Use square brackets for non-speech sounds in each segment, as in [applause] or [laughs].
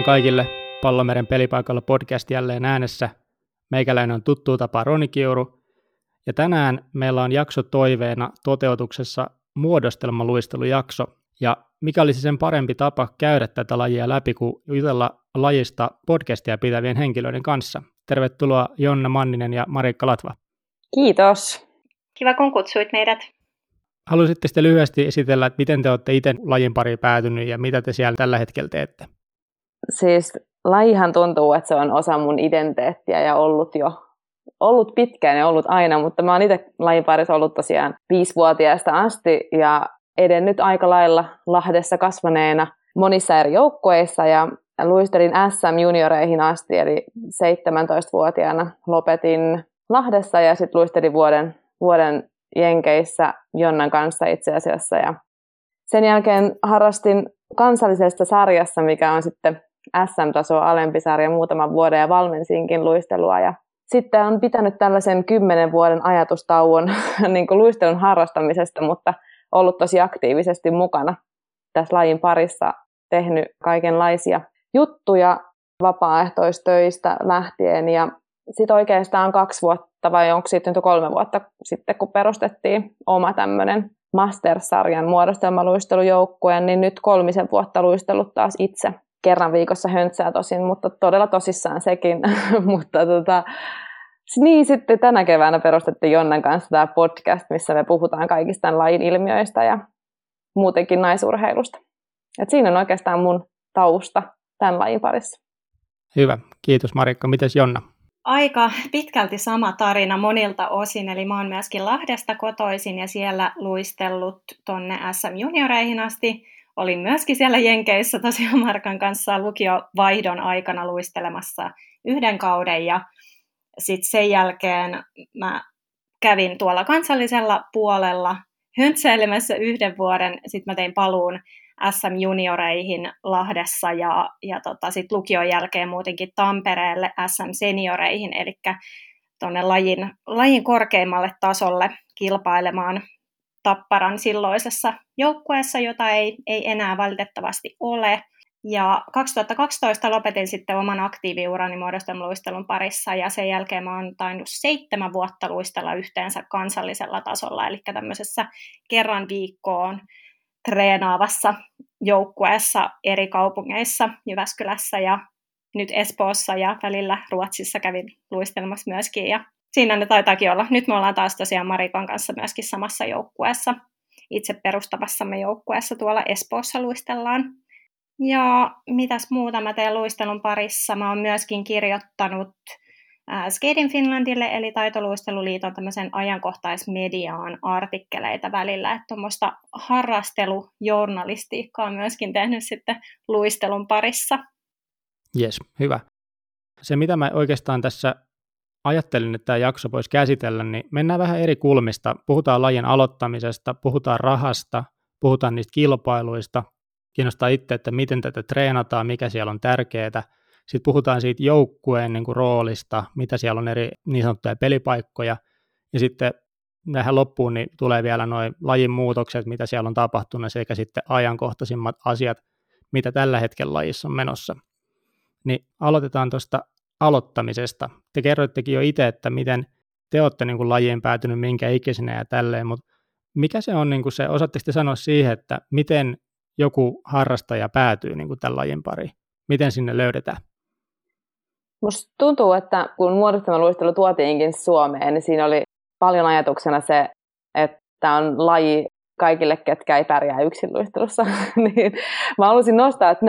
vaan kaikille Pallomeren pelipaikalla podcast jälleen äänessä. Meikäläinen on tuttu tapa Roni Kiuru. Ja tänään meillä on jakso toiveena toteutuksessa muodostelmaluistelujakso. Ja mikä olisi sen parempi tapa käydä tätä lajia läpi kuin jutella lajista podcastia pitävien henkilöiden kanssa. Tervetuloa Jonna Manninen ja Marikka Latva. Kiitos. Kiva kun kutsuit meidät. Haluaisitte sitten lyhyesti esitellä, että miten te olette itse lajin pariin päätynyt ja mitä te siellä tällä hetkellä teette? Siis lajihan tuntuu, että se on osa mun identiteettiä ja ollut jo ollut pitkään ja ollut aina, mutta mä oon itse lajin parissa ollut tosiaan viisivuotiaasta asti ja edennyt aika lailla Lahdessa kasvaneena monissa eri joukkueissa ja luistelin SM-junioreihin asti, eli 17-vuotiaana lopetin Lahdessa ja sitten luistelin vuoden, vuoden Jenkeissä Jonnan kanssa itse asiassa. Ja sen jälkeen harrastin kansallisesta sarjassa, mikä on sitten SM-tasoa alempi sarja muutaman vuoden ja valmensinkin luistelua. Ja sitten on pitänyt tällaisen kymmenen vuoden ajatustauon [laughs] niin kuin luistelun harrastamisesta, mutta ollut tosi aktiivisesti mukana tässä lajin parissa, tehnyt kaikenlaisia juttuja vapaaehtoistöistä lähtien ja sitten oikeastaan kaksi vuotta vai onko sitten kolme vuotta sitten, kun perustettiin oma tämmöinen Masters-sarjan muodostelmaluistelujoukkue, niin nyt kolmisen vuotta luistellut taas itse. Kerran viikossa höntsää tosin, mutta todella tosissaan sekin. [laughs] mutta tota, niin sitten tänä keväänä perustettiin Jonnan kanssa tämä podcast, missä me puhutaan kaikista lajin ilmiöistä ja muutenkin naisurheilusta. Et siinä on oikeastaan mun tausta tämän lajin parissa. Hyvä. Kiitos Marikka. Mites Jonna? Aika pitkälti sama tarina monilta osin, eli mä oon myöskin Lahdesta kotoisin ja siellä luistellut tonne SM-junioreihin asti. Olin myöskin siellä Jenkeissä tosiaan Markan kanssa lukiovaihdon aikana luistelemassa yhden kauden ja sitten sen jälkeen mä kävin tuolla kansallisella puolella höntsäilemässä yhden vuoden, sitten mä tein paluun SM-junioreihin Lahdessa ja, ja tota, sitten lukion jälkeen muutenkin Tampereelle SM-senioreihin, eli tuonne lajin, lajin korkeimmalle tasolle kilpailemaan Tapparan silloisessa joukkueessa, jota ei, ei enää valitettavasti ole. Ja 2012 lopetin sitten oman aktiiviurani muodostelmaluistelun parissa ja sen jälkeen mä oon tainnut seitsemän vuotta luistella yhteensä kansallisella tasolla, eli tämmöisessä kerran viikkoon treenaavassa joukkueessa eri kaupungeissa, Jyväskylässä ja nyt Espoossa ja välillä Ruotsissa kävin luistelmassa myöskin ja siinä ne taitaakin olla. Nyt me ollaan taas tosiaan Marikan kanssa myöskin samassa joukkueessa, itse perustavassamme joukkueessa tuolla Espoossa luistellaan. Ja mitäs muuta mä teen luistelun parissa? Mä oon myöskin kirjoittanut Skate in Finlandille, eli Taitoluisteluliiton tämmöisen ajankohtaismediaan artikkeleita välillä, että tuommoista harrastelujournalistiikkaa on myöskin tehnyt sitten luistelun parissa. Jes, hyvä. Se, mitä mä oikeastaan tässä ajattelin, että tämä jakso voisi käsitellä, niin mennään vähän eri kulmista. Puhutaan lajin aloittamisesta, puhutaan rahasta, puhutaan niistä kilpailuista, kiinnostaa itse, että miten tätä treenataan, mikä siellä on tärkeää – sitten puhutaan siitä joukkueen niin kuin roolista, mitä siellä on eri niin sanottuja pelipaikkoja, ja sitten tähän loppuun niin tulee vielä noin lajin muutokset, mitä siellä on tapahtunut, sekä sitten ajankohtaisimmat asiat, mitä tällä hetkellä lajissa on menossa. Niin aloitetaan tuosta aloittamisesta. Te kerroittekin jo itse, että miten te olette niin kuin lajiin päätynyt, minkä ikäisenä ja tälleen, mutta mikä se on niin kuin se, osaatteko te sanoa siihen, että miten joku harrastaja päätyy niin kuin tämän lajin pariin? Miten sinne löydetään? Musta tuntuu, että kun muodostelmaluistelu tuotiinkin Suomeen, niin siinä oli paljon ajatuksena se, että on laji kaikille, ketkä ei pärjää yksinluistelussa. [laughs] niin mä haluaisin nostaa, että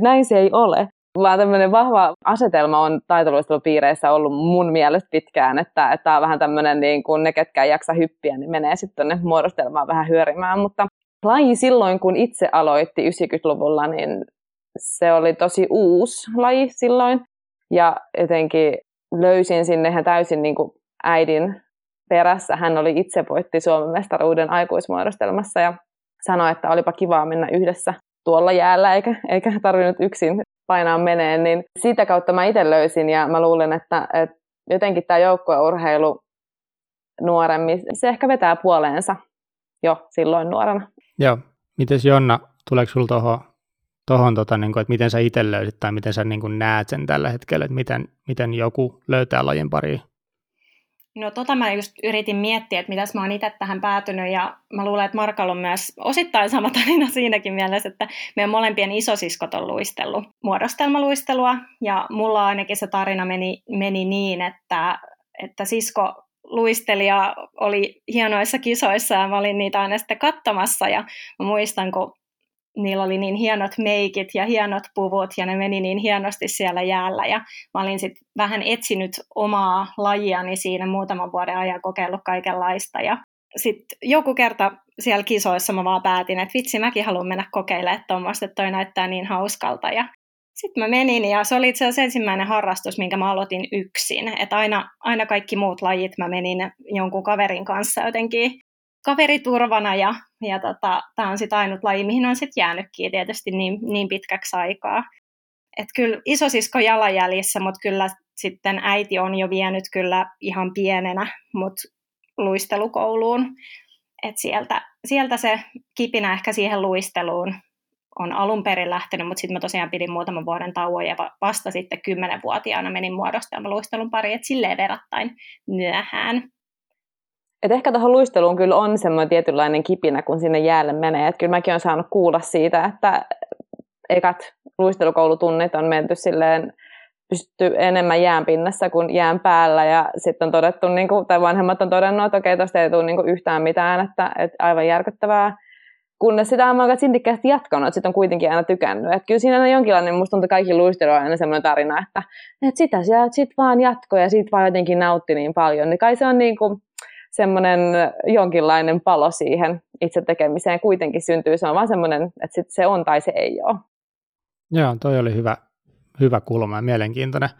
näin se ei ole. Vaan tämmöinen vahva asetelma on taitoluistelupiireissä ollut mun mielestä pitkään, että, että tämä on vähän tämmöinen, niin kun ne, ketkä ei jaksa hyppiä, niin menee sitten tuonne muodostelmaan vähän hyörimään. Mutta laji silloin, kun itse aloitti 90-luvulla, niin se oli tosi uusi laji silloin. Ja jotenkin löysin sinne ihan täysin niin kuin äidin perässä. Hän oli itse voitti Suomen mestaruuden aikuismuodostelmassa ja sanoi, että olipa kivaa mennä yhdessä tuolla jäällä, eikä, eikä tarvinnut yksin painaa meneen. Niin siitä kautta mä itse löysin ja mä luulen, että, että jotenkin tämä joukkueurheilu nuoremmin, se ehkä vetää puoleensa jo silloin nuorena. Joo. Mites Jonna, tuleeko sinulla tuohon tuohon, tota, niin että miten sä itse löysit tai miten sä niin näet sen tällä hetkellä, että miten, miten joku löytää lajin pariin? No tota mä just yritin miettiä, että mitäs mä oon itse tähän päätynyt ja mä luulen, että Markalla on myös osittain sama [laughs] tarina siinäkin mielessä, että meidän molempien isosiskot on luistellut muodostelmaluistelua ja mulla ainakin se tarina meni, meni niin, että, että sisko luistelija oli hienoissa kisoissa ja mä olin niitä aina sitten katsomassa ja mä muistan, kun niillä oli niin hienot meikit ja hienot puvut ja ne meni niin hienosti siellä jäällä. Ja mä olin sitten vähän etsinyt omaa lajiani siinä muutaman vuoden ajan kokeillut kaikenlaista. Ja sitten joku kerta siellä kisoissa mä vaan päätin, että vitsi mäkin haluan mennä kokeilemaan tuommoista, että toi näyttää niin hauskalta. Ja sitten mä menin ja se oli itse asiassa ensimmäinen harrastus, minkä mä aloitin yksin. Että aina, aina kaikki muut lajit mä menin jonkun kaverin kanssa jotenkin kaveriturvana ja, ja tota, tämä on sitten ainut laji, mihin on sitten jäänytkin tietysti niin, niin pitkäksi aikaa. Et kyllä isosisko jalanjäljissä, mutta kyllä sitten äiti on jo vienyt kyllä ihan pienenä mut luistelukouluun. Et sieltä, sieltä se kipinä ehkä siihen luisteluun on alun perin lähtenyt, mutta sitten mä tosiaan pidin muutaman vuoden tauon ja vasta sitten kymmenenvuotiaana menin muodostelmaluistelun pariin, että silleen verrattain myöhään. Et ehkä tuohon luisteluun kyllä on semmoinen tietynlainen kipinä, kun sinne jäälle menee. Et kyllä mäkin olen saanut kuulla siitä, että ekat luistelukoulutunnit on menty silleen pystytty enemmän jään pinnassa kuin jään päällä ja sitten on todettu, niin kuin, tai vanhemmat on todennut, että okei, tuosta ei tule niin kuin yhtään mitään, että, että aivan järkyttävää kunnes sitä on aika sintikkäästi jatkanut, että sit on kuitenkin aina tykännyt. Että kyllä siinä on jonkinlainen, musta tuntuu kaikki luistelu on aina semmoinen tarina, että, että sitä sieltä sit vaan jatkoi ja siitä vaan jotenkin nautti niin paljon. Niin kai se on niin kuin semmoinen jonkinlainen palo siihen itse tekemiseen kuitenkin syntyy. Se on vaan semmoinen, että sit se on tai se ei ole. Joo, toi oli hyvä, hyvä kulma ja mielenkiintoinen.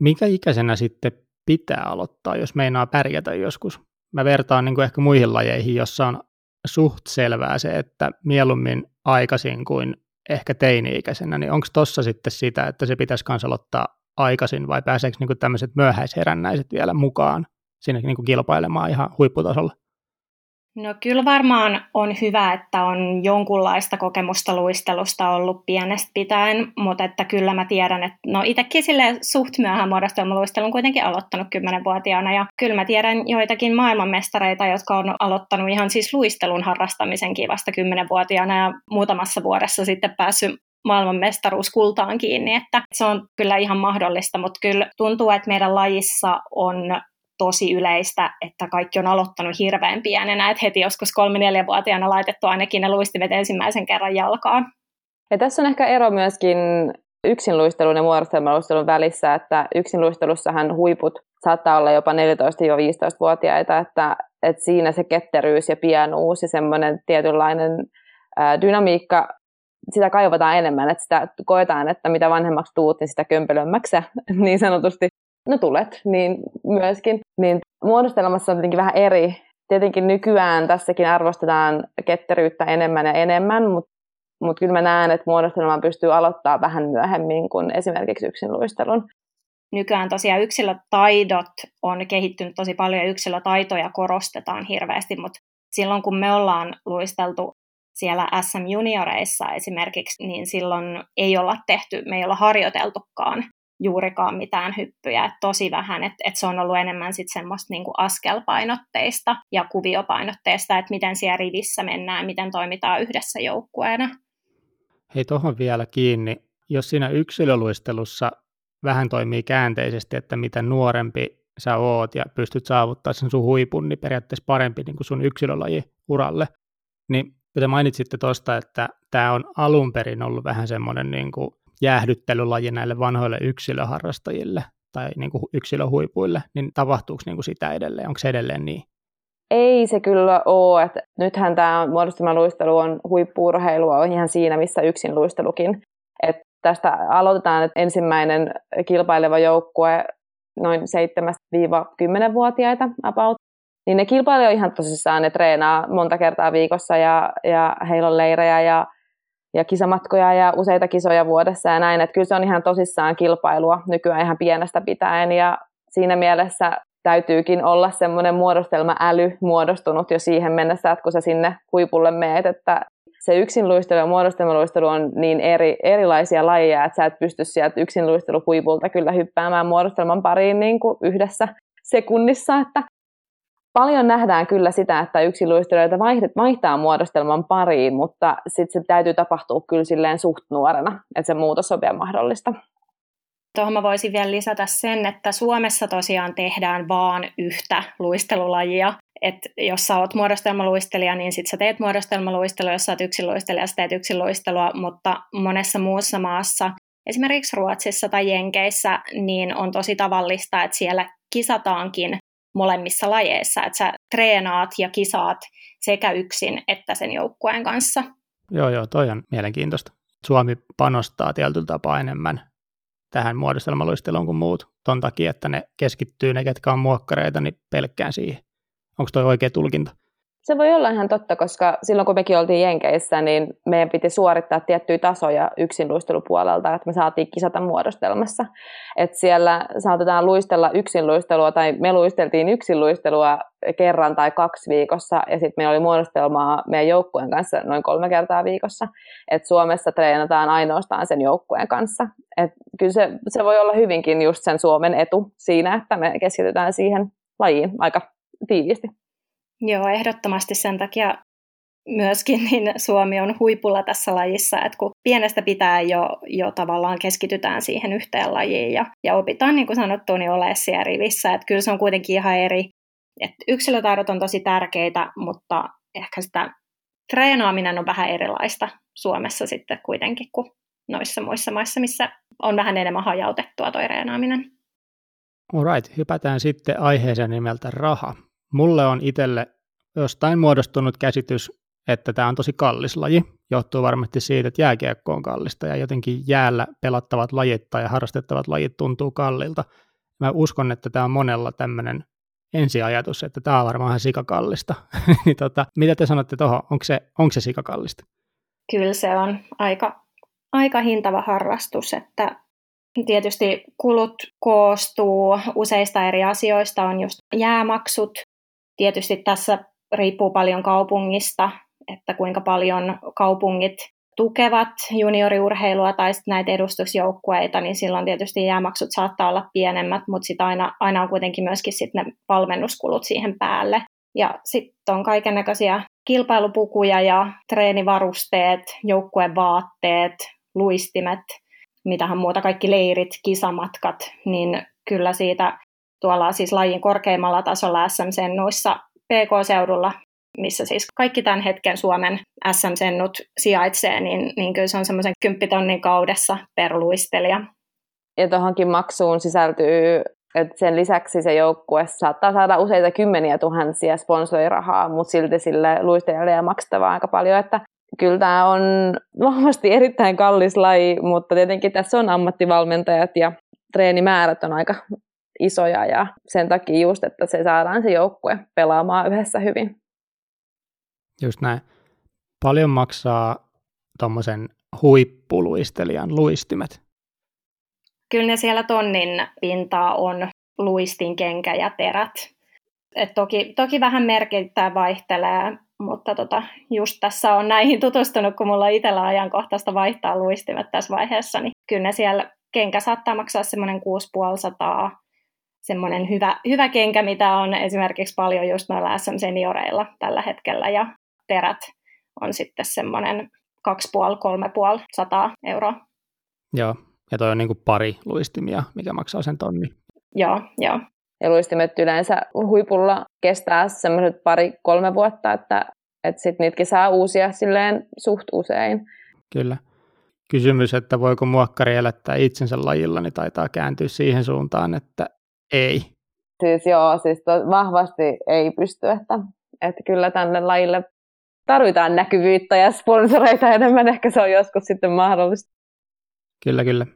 Mikä ikäisenä sitten pitää aloittaa, jos meinaa pärjätä joskus? Mä vertaan niin kuin ehkä muihin lajeihin, jossa on suht selvää se, että mieluummin aikaisin kuin ehkä teini-ikäisenä, niin onko tuossa sitten sitä, että se pitäisi myös aloittaa aikaisin vai pääseekö niin tämmöiset myöhäisherännäiset vielä mukaan sinne niin kilpailemaan ihan huipputasolla? No kyllä varmaan on hyvä, että on jonkunlaista kokemusta luistelusta ollut pienestä pitäen, mutta että kyllä mä tiedän, että no itsekin sille suht myöhään muodostelmaluistelun kuitenkin aloittanut kymmenenvuotiaana ja kyllä mä tiedän joitakin maailmanmestareita, jotka on aloittanut ihan siis luistelun harrastamisenkin vasta kymmenenvuotiaana ja muutamassa vuodessa sitten päässyt maailmanmestaruus kultaan kiinni, että se on kyllä ihan mahdollista, mutta kyllä tuntuu, että meidän lajissa on tosi yleistä, että kaikki on aloittanut hirveän pienenä, että heti joskus kolme-neljävuotiaana laitettu ainakin ne luistimet ensimmäisen kerran jalkaan. Ja tässä on ehkä ero myöskin yksinluistelun ja muodostelmaluistelun välissä, että yksinluistelussahan huiput saattaa olla jopa 14-15-vuotiaita, että, että siinä se ketteryys ja pienuus ja semmoinen tietynlainen dynamiikka, sitä kaivataan enemmän, että sitä koetaan, että mitä vanhemmaksi tuut, niin sitä kömpelömmäksi [laughs] niin sanotusti no tulet, niin myöskin. Niin muodostelmassa on tietenkin vähän eri. Tietenkin nykyään tässäkin arvostetaan ketteryyttä enemmän ja enemmän, mutta mut kyllä mä näen, että muodostelma pystyy aloittaa vähän myöhemmin kuin esimerkiksi yksinluistelun. Nykyään tosiaan yksilötaidot on kehittynyt tosi paljon ja yksilötaitoja korostetaan hirveästi, mutta silloin kun me ollaan luisteltu siellä SM-junioreissa esimerkiksi, niin silloin ei olla tehty, me ei olla harjoiteltukaan juurikaan mitään hyppyjä, että tosi vähän, että, että se on ollut enemmän sitten semmoista niin askelpainotteista ja kuviopainotteista, että miten siellä rivissä mennään, miten toimitaan yhdessä joukkueena. Hei, tuohon vielä kiinni. Jos siinä yksilöluistelussa vähän toimii käänteisesti, että mitä nuorempi sä oot ja pystyt saavuttaa sen sun huipun, niin periaatteessa parempi niin kuin sun yksilölaji uralle. Niin te mainitsitte tuosta, että tämä on alun perin ollut vähän semmoinen niin jäähdyttelylaji näille vanhoille yksilöharrastajille tai niin kuin yksilöhuipuille, niin tapahtuuko niin kuin sitä edelleen? Onko se edelleen niin? Ei se kyllä ole. Että nythän tämä luistelu on huippuurheilua on ihan siinä, missä yksin luistelukin. Et tästä aloitetaan, että ensimmäinen kilpaileva joukkue noin 7-10-vuotiaita about. Niin ne kilpailee ihan tosissaan, ne treenaa monta kertaa viikossa ja, ja heillä on leirejä ja ja kisamatkoja ja useita kisoja vuodessa ja näin, että kyllä se on ihan tosissaan kilpailua nykyään ihan pienestä pitäen ja siinä mielessä täytyykin olla semmoinen muodostelma äly muodostunut jo siihen mennessä, että kun sä sinne huipulle meet, että se yksinluistelu ja muodostelmaluistelu on niin eri, erilaisia lajeja, että sä et pysty sieltä yksinluisteluhuipulta kyllä hyppäämään muodostelman pariin niin kuin yhdessä sekunnissa, että paljon nähdään kyllä sitä, että yksinluistelijoita vaihtaa muodostelman pariin, mutta sitten se täytyy tapahtua kyllä silleen suht nuorena, että se muutos on vielä mahdollista. Tuohon mä voisin vielä lisätä sen, että Suomessa tosiaan tehdään vaan yhtä luistelulajia. että jos sä oot muodostelmaluistelija, niin sit sä teet muodostelmaluistelua, jos sä oot yksinluistelija, sä teet yksinluistelua, mutta monessa muussa maassa, esimerkiksi Ruotsissa tai Jenkeissä, niin on tosi tavallista, että siellä kisataankin molemmissa lajeissa, että sä treenaat ja kisaat sekä yksin että sen joukkueen kanssa. Joo, joo, toi on mielenkiintoista. Suomi panostaa tietyllä tapaa enemmän tähän muodostelmaluisteluun kuin muut, ton takia, että ne keskittyy, ne ketkä on muokkareita, niin pelkkään siihen. Onko toi oikea tulkinta? Se voi olla ihan totta, koska silloin kun mekin oltiin Jenkeissä, niin meidän piti suorittaa tiettyjä tasoja yksinluistelupuolelta, että me saatiin kisata muodostelmassa. Että siellä saatetaan luistella yksinluistelua, tai me luisteltiin yksinluistelua kerran tai kaksi viikossa, ja sitten meillä oli muodostelmaa meidän joukkueen kanssa noin kolme kertaa viikossa. että Suomessa treenataan ainoastaan sen joukkueen kanssa. Et kyllä se, se voi olla hyvinkin just sen Suomen etu siinä, että me keskitytään siihen lajiin aika tiiviisti. Joo, ehdottomasti sen takia myöskin niin Suomi on huipulla tässä lajissa, että kun pienestä pitää jo, jo tavallaan keskitytään siihen yhteen lajiin ja, ja opitaan niin kuin sanottu niin ole siellä rivissä, että kyllä se on kuitenkin ihan eri, että yksilötaidot on tosi tärkeitä, mutta ehkä sitä treenaaminen on vähän erilaista Suomessa sitten kuitenkin kuin noissa muissa maissa, missä on vähän enemmän hajautettua toi treenaaminen. Alright, hypätään sitten aiheeseen nimeltä raha. Mulle on itselle jostain muodostunut käsitys, että tämä on tosi kallis laji. Johtuu varmasti siitä, että jääkiekko on kallista ja jotenkin jäällä pelattavat lajit tai harrastettavat lajit tuntuu kallilta. Mä uskon, että tämä on monella tämmöinen ensiajatus, että tämä on varmaan ihan sikakallista. [laughs] niin tota, mitä te sanotte tuohon? Onko se, onko se sikakallista? Kyllä se on aika, aika hintava harrastus, että tietysti kulut koostuu useista eri asioista, on just jäämaksut, Tietysti tässä riippuu paljon kaupungista, että kuinka paljon kaupungit tukevat junioriurheilua tai näitä edustusjoukkueita, niin silloin tietysti jäämaksut saattaa olla pienemmät, mutta sit aina, aina on kuitenkin myöskin sit ne valmennuskulut siihen päälle. Ja sitten on kaiken näköisiä kilpailupukuja ja treenivarusteet, joukkuevaatteet, luistimet, mitähän muuta, kaikki leirit, kisamatkat, niin kyllä siitä tuolla siis lajin korkeimmalla tasolla SM-sennuissa PK-seudulla, missä siis kaikki tämän hetken Suomen SM-sennut sijaitsee, niin, niin kyllä se on semmoisen kymppitonnin kaudessa per luistelija. Ja tuohonkin maksuun sisältyy, että sen lisäksi se joukkue saattaa saada useita kymmeniä tuhansia sponsorirahaa, mutta silti sille luistelijalle ja maksettavaa aika paljon, että kyllä tämä on vahvasti erittäin kallis laji, mutta tietenkin tässä on ammattivalmentajat ja treenimäärät on aika isoja ja sen takia just, että se saadaan se joukkue pelaamaan yhdessä hyvin. Just näin. Paljon maksaa tuommoisen huippuluistelijan luistimet? Kyllä ne siellä tonnin pintaa on luistin, kenkä ja terät. Et toki, toki vähän merkittää vaihtelee, mutta tota, just tässä on näihin tutustunut, kun mulla on itsellä ajankohtaista vaihtaa luistimet tässä vaiheessa, niin kyllä ne siellä kenkä saattaa maksaa semmoinen 6500 semmoinen hyvä, hyvä kenkä, mitä on esimerkiksi paljon just noilla SM-senioreilla tällä hetkellä, ja terät on sitten semmoinen 2,5-3,5 euroa. Joo, ja toi on niin kuin pari luistimia, mikä maksaa sen tonni. Joo, joo. Ja luistimet yleensä huipulla kestää semmoiset pari-kolme vuotta, että, että sitten niitäkin saa uusia silleen suht usein. Kyllä. Kysymys, että voiko muokkari elättää itsensä lajilla, niin taitaa kääntyä siihen suuntaan, että ei. Siis joo, siis to, vahvasti ei pysty, että, että kyllä tänne lajille tarvitaan näkyvyyttä ja sponsoreita enemmän, ehkä se on joskus sitten mahdollista. Kyllä, kyllä.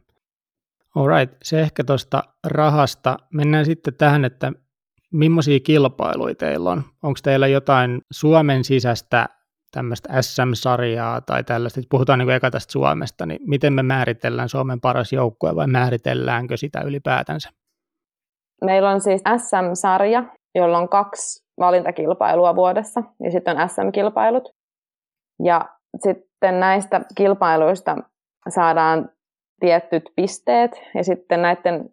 Alright, se ehkä tuosta rahasta. Mennään sitten tähän, että millaisia kilpailuja teillä on? Onko teillä jotain Suomen sisäistä tämmöistä SM-sarjaa tai tällaista, että puhutaan niin eka tästä Suomesta, niin miten me määritellään Suomen paras joukkue vai määritelläänkö sitä ylipäätänsä? Meillä on siis SM-sarja, jolla on kaksi valintakilpailua vuodessa ja sitten on SM-kilpailut. Ja sitten näistä kilpailuista saadaan tietyt pisteet ja sitten näiden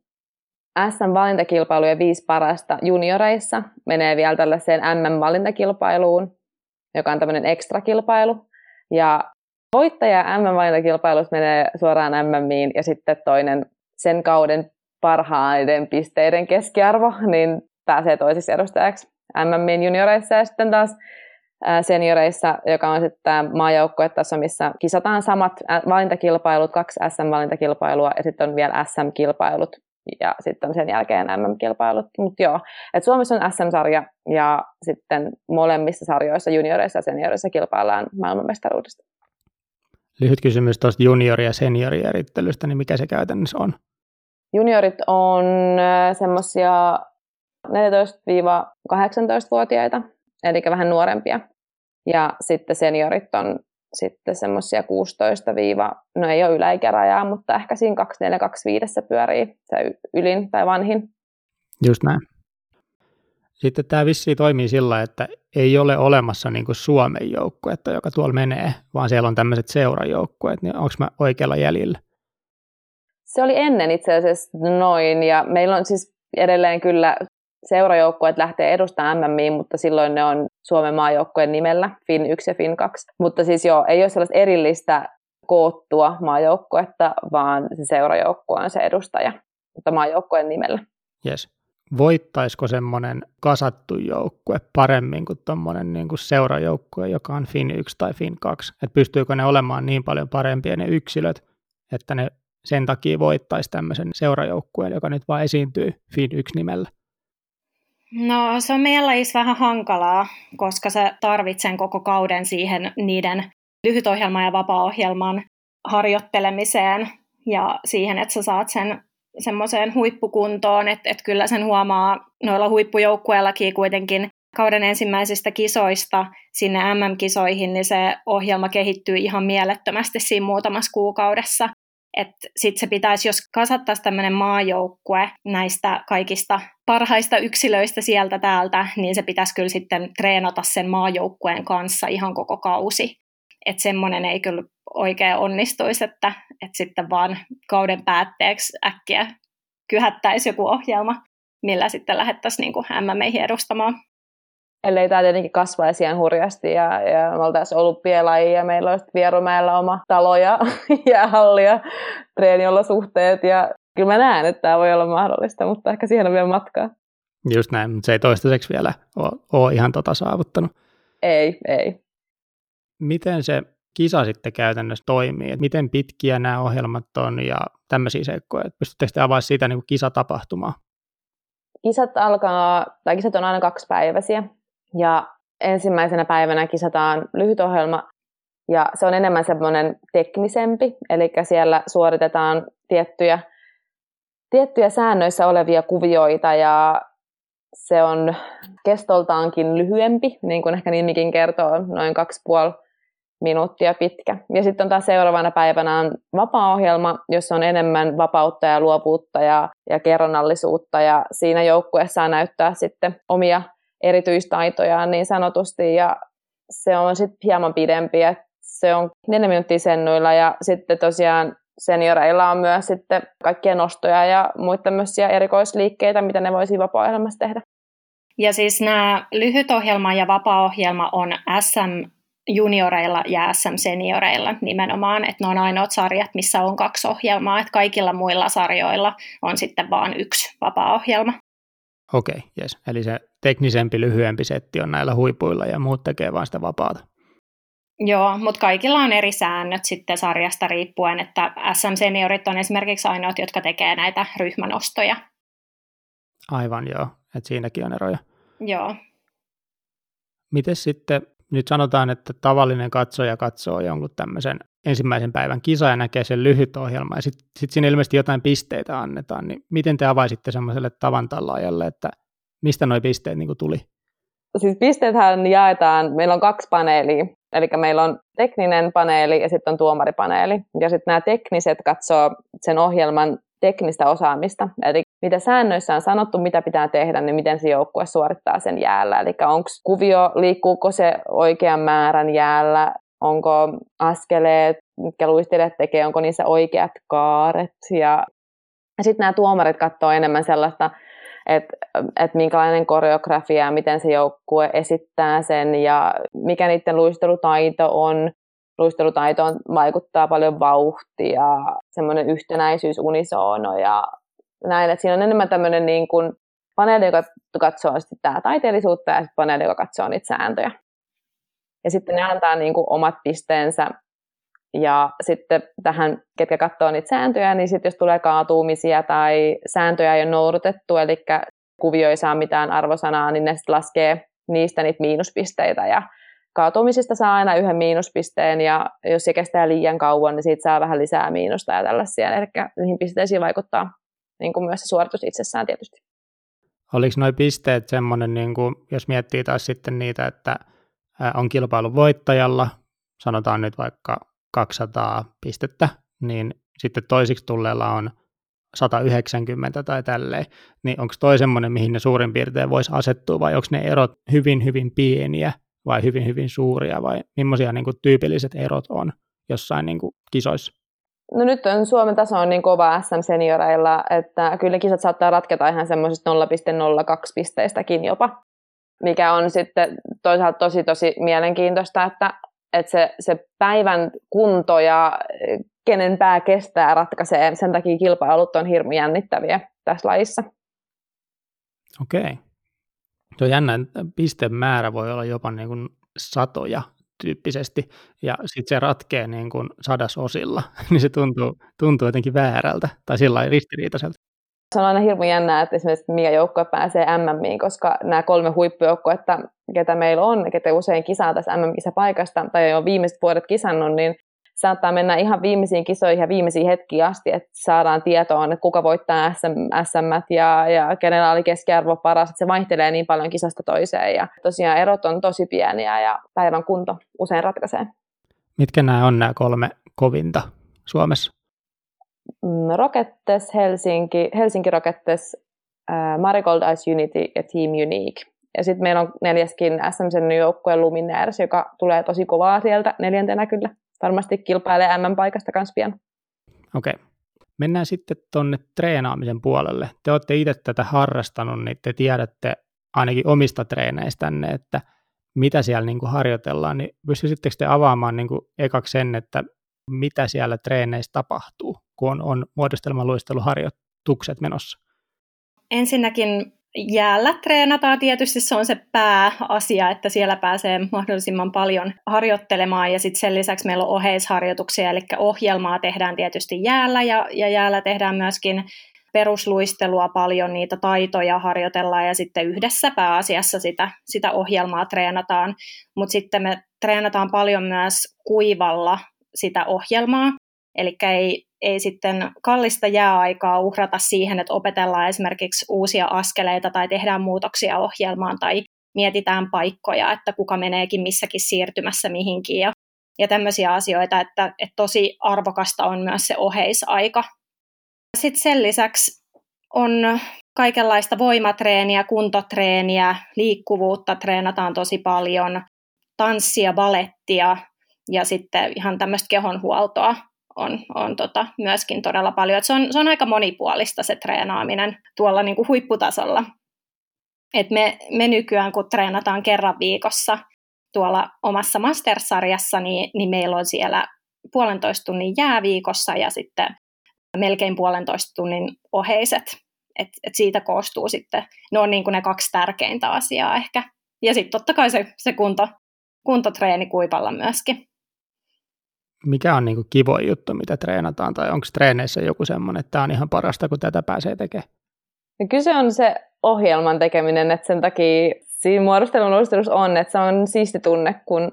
SM-valintakilpailujen viisi parasta junioreissa menee vielä tällaiseen MM-valintakilpailuun, joka on tämmöinen ekstrakilpailu. Ja voittaja MM-valintakilpailussa menee suoraan MMiin ja sitten toinen sen kauden parhaiden pisteiden keskiarvo, niin pääsee toisiksi edustajaksi MMin junioreissa ja sitten taas senioreissa, joka on sitten tämä maajoukkuetaso, missä kisataan samat valintakilpailut, kaksi SM-valintakilpailua ja sitten on vielä SM-kilpailut ja sitten sen jälkeen MM-kilpailut. Mutta joo, että Suomessa on SM-sarja ja sitten molemmissa sarjoissa, junioreissa ja senioreissa kilpaillaan maailmanmestaruudesta. Lyhyt kysymys tuosta juniori- ja seniorierittelystä, niin mikä se käytännössä on? Juniorit on semmoisia 14-18-vuotiaita, eli vähän nuorempia. Ja sitten seniorit on sitten semmoisia 16 no ei ole yläikärajaa, mutta ehkä siinä 2425 pyörii se ylin tai vanhin. Just näin. Sitten tämä vissi toimii sillä, että ei ole olemassa niin Suomen joukkuetta, joka tuolla menee, vaan siellä on tämmöiset seurajoukkueet, niin onko mä oikealla jäljellä? Se oli ennen itse asiassa noin, ja meillä on siis edelleen kyllä seurajoukkueet lähtee edustamaan MMI, mutta silloin ne on Suomen maajoukkueen nimellä, FIN 1 ja FIN 2. Mutta siis joo, ei ole sellaista erillistä koottua maajoukkuetta, vaan se seurajoukkue on se edustaja, mutta maajoukkueen nimellä. Yes. Voittaisiko semmoinen kasattu joukkue paremmin kuin tuommoinen niin seurajoukkue, joka on FIN 1 tai FIN 2? Että pystyykö ne olemaan niin paljon parempia ne yksilöt, että ne sen takia voittaisi tämmöisen seurajoukkueen, joka nyt vaan esiintyy FIN 1 nimellä? No se on lajissa vähän hankalaa, koska se tarvitsen koko kauden siihen niiden lyhytohjelman ja vapaa-ohjelman harjoittelemiseen ja siihen, että sä saat sen semmoiseen huippukuntoon, että, että kyllä sen huomaa noilla huippujoukkueillakin kuitenkin kauden ensimmäisistä kisoista sinne MM-kisoihin, niin se ohjelma kehittyy ihan mielettömästi siinä muutamassa kuukaudessa. Sitten se pitäisi, jos kasattaisiin tämmöinen maajoukkue näistä kaikista parhaista yksilöistä sieltä täältä, niin se pitäisi kyllä sitten treenata sen maajoukkueen kanssa ihan koko kausi. Että semmoinen ei kyllä oikein onnistuisi, että, että sitten vaan kauden päätteeksi äkkiä kyhättäisi joku ohjelma, millä sitten lähdettäisiin niin MMEihin edustamaan ellei tämä tietenkin kasvaisi ihan hurjasti ja, ja me oltaisiin olympialaji ja meillä olisi Vierumäellä oma talo ja [laughs] jäähalli ja treeniolosuhteet ja kyllä mä näen, että tämä voi olla mahdollista, mutta ehkä siihen on vielä matkaa. Just näin, mutta se ei toistaiseksi vielä ole, ole ihan tota saavuttanut. Ei, ei. Miten se kisa sitten käytännössä toimii? Et miten pitkiä nämä ohjelmat on ja tämmöisiä seikkoja? Pystyttekö te avaamaan siitä niin kisatapahtumaa? Kisat alkaa, tai kisat on aina kaksipäiväisiä, ja ensimmäisenä päivänä kisataan lyhyt ohjelma, ja se on enemmän semmoinen teknisempi, eli siellä suoritetaan tiettyjä, tiettyjä säännöissä olevia kuvioita, ja se on kestoltaankin lyhyempi, niin kuin ehkä nimikin kertoo, noin kaksi puoli minuuttia pitkä. Ja sitten on taas seuraavana päivänä on vapaa-ohjelma, jossa on enemmän vapautta ja luovuutta ja, ja kerronnallisuutta, ja siinä joukkueessa saa näyttää sitten omia erityistaitoja niin sanotusti ja se on sitten hieman pidempi, että se on neljä minuuttia sennuilla ja sitten tosiaan senioreilla on myös sitten kaikkia nostoja ja muita tämmöisiä erikoisliikkeitä, mitä ne voisi vapaa tehdä. Ja siis nämä lyhytohjelma ja vapaa-ohjelma on SM junioreilla ja SM-senioreilla nimenomaan, että ne on ainoat sarjat, missä on kaksi ohjelmaa, että kaikilla muilla sarjoilla on sitten vain yksi vapaa-ohjelma. Okei, okay, yes. Eli se teknisempi, lyhyempi setti on näillä huipuilla ja muut tekee vain sitä vapaata. Joo, mutta kaikilla on eri säännöt sitten sarjasta riippuen, että SM-seniorit on esimerkiksi ainoat, jotka tekee näitä ryhmänostoja. Aivan joo, että siinäkin on eroja. Joo. Miten sitten nyt sanotaan, että tavallinen katsoja katsoo jonkun tämmöisen ensimmäisen päivän kisa ja näkee sen lyhyt ohjelma ja sitten sit siinä ilmeisesti jotain pisteitä annetaan, niin miten te avaisitte semmoiselle tavantallaajalle, että mistä nuo pisteet niin tuli? Siis pisteethän jaetaan, meillä on kaksi paneelia, eli meillä on tekninen paneeli ja sitten on tuomaripaneeli. Ja sitten nämä tekniset katsoo sen ohjelman teknistä osaamista, eli mitä säännöissä on sanottu, mitä pitää tehdä, niin miten se joukkue suorittaa sen jäällä. Eli onko kuvio, liikkuuko se oikean määrän jäällä, onko askeleet, mitkä luistelijat tekee, onko niissä oikeat kaaret. Ja, sitten nämä tuomarit katsoo enemmän sellaista, että et minkälainen koreografia, miten se joukkue esittää sen ja mikä niiden luistelutaito on. Luistelutaitoon vaikuttaa paljon vauhtia, semmoinen yhtenäisyys, unisono ja näin. Et siinä on enemmän tämmöinen niin kuin paneeli, joka katsoo tämä taiteellisuutta ja sitten paneeli, joka katsoo niitä sääntöjä. Ja sitten ne antaa niin kuin omat pisteensä ja sitten tähän, ketkä katsoo niitä sääntöjä, niin sitten jos tulee kaatumisia tai sääntöjä ei ole noudatettu, eli kuvio ei saa mitään arvosanaa, niin ne sitten laskee niistä niitä miinuspisteitä. Ja kaatumisista saa aina yhden miinuspisteen, ja jos se kestää liian kauan, niin siitä saa vähän lisää miinusta ja tällaisia. Eli niihin pisteisiin vaikuttaa niin kuin myös se suoritus itsessään tietysti. Oliko nuo pisteet semmoinen, niin kuin, jos miettii taas sitten niitä, että on kilpailun voittajalla, sanotaan nyt vaikka 200 pistettä, niin sitten toisiksi tulleella on 190 tai tälleen, niin onko toi semmoinen, mihin ne suurin piirtein voisi asettua, vai onko ne erot hyvin, hyvin pieniä vai hyvin, hyvin suuria, vai millaisia niin kuin, tyypilliset erot on jossain niin kuin, kisoissa? No nyt on Suomen taso on niin kova SM-senioreilla, että kyllä kisat saattaa ratketa ihan semmoisista 0,02 pisteistäkin jopa, mikä on sitten toisaalta tosi tosi mielenkiintoista, että että se, se päivän kunto ja kenen pää kestää ratkaisee. Sen takia kilpailut on hirmu jännittäviä tässä lajissa. Okei. Tuo jännä pistemäärä voi olla jopa niin kuin satoja tyyppisesti, ja sitten se ratkee niin kuin sadasosilla, [laughs] niin se tuntuu, tuntuu jotenkin väärältä, tai sillä ristiriitaiselta. Se on aina hirmu jännää, että esimerkiksi mikä joukkue pääsee MMiin, koska nämä kolme huippujoukkuetta, ketä meillä on, ketä usein kisaa tässä MM-kisapaikasta, tai on viimeiset vuodet kisannut, niin saattaa mennä ihan viimeisiin kisoihin ja viimeisiin hetkiin asti, että saadaan tietoa, että kuka voittaa SM, SM ja, ja kenellä oli keskiarvo paras, että se vaihtelee niin paljon kisasta toiseen ja tosiaan erot on tosi pieniä ja päivän kunto usein ratkaisee. Mitkä nämä on nämä kolme kovinta Suomessa? Mm, Rockets Helsinki, Helsinki Rockets, äh, Marigold Ice Unity ja Team Unique. Ja sitten meillä on neljäskin SM joukkue Luminaires, joka tulee tosi kovaa sieltä neljäntenä kyllä. Varmasti kilpailee M-paikasta kanssa pian. Okei. Okay. Mennään sitten tuonne treenaamisen puolelle. Te olette itse tätä harrastanut, niin te tiedätte ainakin omista treeneistänne, että mitä siellä niin kuin harjoitellaan, niin pystyisittekö te avaamaan niin kuin ekaksi sen, että mitä siellä treeneissä tapahtuu, kun on, on muodostelmaluisteluharjoitukset menossa? Ensinnäkin jäällä treenataan. Tietysti, se on se pääasia, että siellä pääsee mahdollisimman paljon harjoittelemaan. Ja sitten sen lisäksi meillä on oheisharjoituksia, eli ohjelmaa tehdään tietysti jäällä. Ja, ja jäällä tehdään myöskin perusluistelua paljon, niitä taitoja harjoitellaan. Ja sitten yhdessä pääasiassa sitä, sitä ohjelmaa treenataan, mutta sitten me treenataan paljon myös kuivalla sitä ohjelmaa, eli ei, ei sitten kallista jääaikaa uhrata siihen, että opetellaan esimerkiksi uusia askeleita tai tehdään muutoksia ohjelmaan tai mietitään paikkoja, että kuka meneekin missäkin siirtymässä mihinkin ja, ja tämmöisiä asioita, että, että tosi arvokasta on myös se oheisaika. Sitten sen lisäksi on kaikenlaista voimatreeniä, kuntotreeniä, liikkuvuutta treenataan tosi paljon, tanssia, balettia, ja sitten ihan tämmöistä kehonhuoltoa on, on tota myöskin todella paljon. Se, on, se on aika monipuolista se treenaaminen tuolla niin kuin huipputasolla. Et me, me nykyään, kun treenataan kerran viikossa tuolla omassa mastersarjassa, niin, niin meillä on siellä puolentoista tunnin jääviikossa ja sitten melkein puolentoista tunnin oheiset. Et, et siitä koostuu sitten, ne on niin kuin ne kaksi tärkeintä asiaa ehkä. Ja sitten totta kai se, se kunto, kuntotreeni kuipalla myöskin mikä on niin kivoin juttu, mitä treenataan, tai onko treeneissä joku semmoinen, että tämä on ihan parasta, kun tätä pääsee tekemään? No kyse on se ohjelman tekeminen, että sen takia siinä muodostelun luistelussa on, että se on siisti tunne, kun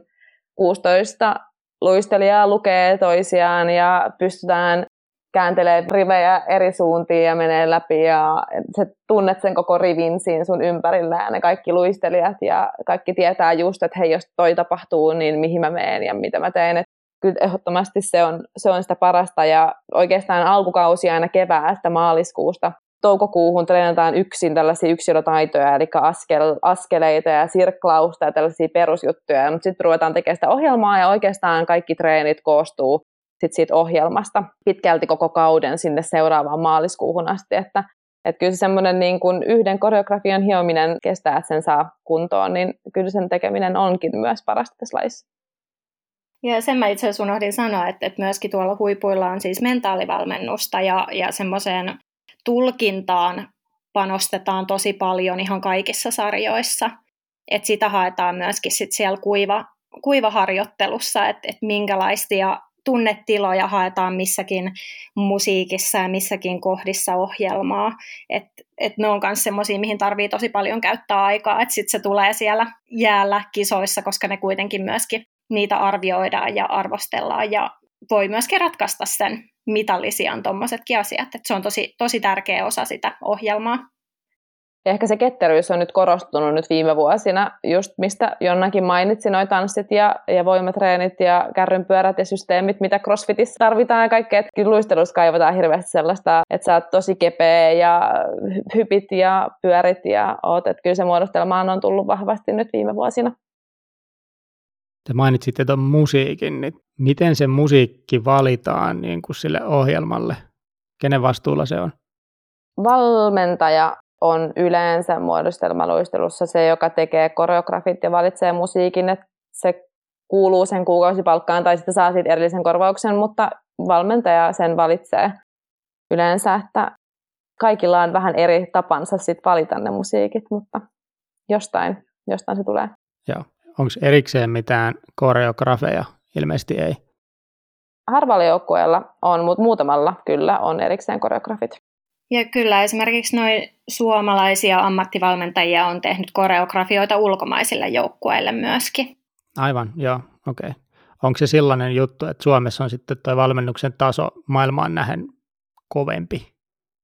16 luistelijaa lukee toisiaan ja pystytään kääntelee rivejä eri suuntiin ja menee läpi ja sä tunnet sen koko rivin siinä sun ympärillä ja ne kaikki luistelijat ja kaikki tietää just, että hei jos toi tapahtuu, niin mihin mä menen ja mitä mä teen. Et kyllä ehdottomasti se on, se on sitä parasta. Ja oikeastaan alkukausi aina keväästä maaliskuusta toukokuuhun treenataan yksin tällaisia yksilötaitoja, eli askel, askeleita ja sirklausta ja tällaisia perusjuttuja, mutta sitten ruvetaan tekemään sitä ohjelmaa ja oikeastaan kaikki treenit koostuu sit siitä ohjelmasta pitkälti koko kauden sinne seuraavaan maaliskuuhun asti, että että kyllä se semmoinen niin kuin yhden koreografian hiominen kestää, että sen saa kuntoon, niin kyllä sen tekeminen onkin myös parasta tässä lajissa. Ja sen mä itse asiassa unohdin sanoa, että, että myöskin tuolla huipuilla on siis mentaalivalmennusta ja, ja semmoiseen tulkintaan panostetaan tosi paljon ihan kaikissa sarjoissa. Et sitä haetaan myöskin sit siellä kuiva, kuivaharjoittelussa, että et minkälaisia tunnetiloja haetaan missäkin musiikissa ja missäkin kohdissa ohjelmaa. Et, et ne on myös semmoisia, mihin tarvii tosi paljon käyttää aikaa, että sitten se tulee siellä jäällä kisoissa, koska ne kuitenkin myöskin niitä arvioidaan ja arvostellaan ja voi myöskin ratkaista sen mitallisian tuommoisetkin asiat. Et se on tosi, tosi tärkeä osa sitä ohjelmaa. Ja ehkä se ketteryys on nyt korostunut nyt viime vuosina, just mistä Jonnakin mainitsi, noin tanssit ja, ja voimatreenit ja kärrynpyörät ja systeemit, mitä crossfitissa tarvitaan ja kaikkea. Kyllä luistelussa kaivataan hirveästi sellaista, että sä oot tosi kepeä ja hypit ja pyörit ja oot. Että kyllä se muodostelmaan on tullut vahvasti nyt viime vuosina. Te mainitsitte tuon musiikin, niin miten se musiikki valitaan niin kuin sille ohjelmalle? Kenen vastuulla se on? Valmentaja on yleensä muodostelmaluistelussa se, joka tekee koreografit ja valitsee musiikin, että se kuuluu sen kuukausipalkkaan tai sitten saa siitä erillisen korvauksen, mutta valmentaja sen valitsee yleensä, että kaikilla on vähän eri tapansa sit valita ne musiikit, mutta jostain, jostain se tulee. Joo. Onko erikseen mitään koreografeja? Ilmeisesti ei. Harvalla joukkueella on, mutta muutamalla kyllä on erikseen koreografit. Ja kyllä esimerkiksi noin suomalaisia ammattivalmentajia on tehnyt koreografioita ulkomaisille joukkueille myöskin. Aivan, joo, okei. Okay. Onko se sellainen juttu, että Suomessa on sitten tuo valmennuksen taso maailmaan nähen kovempi?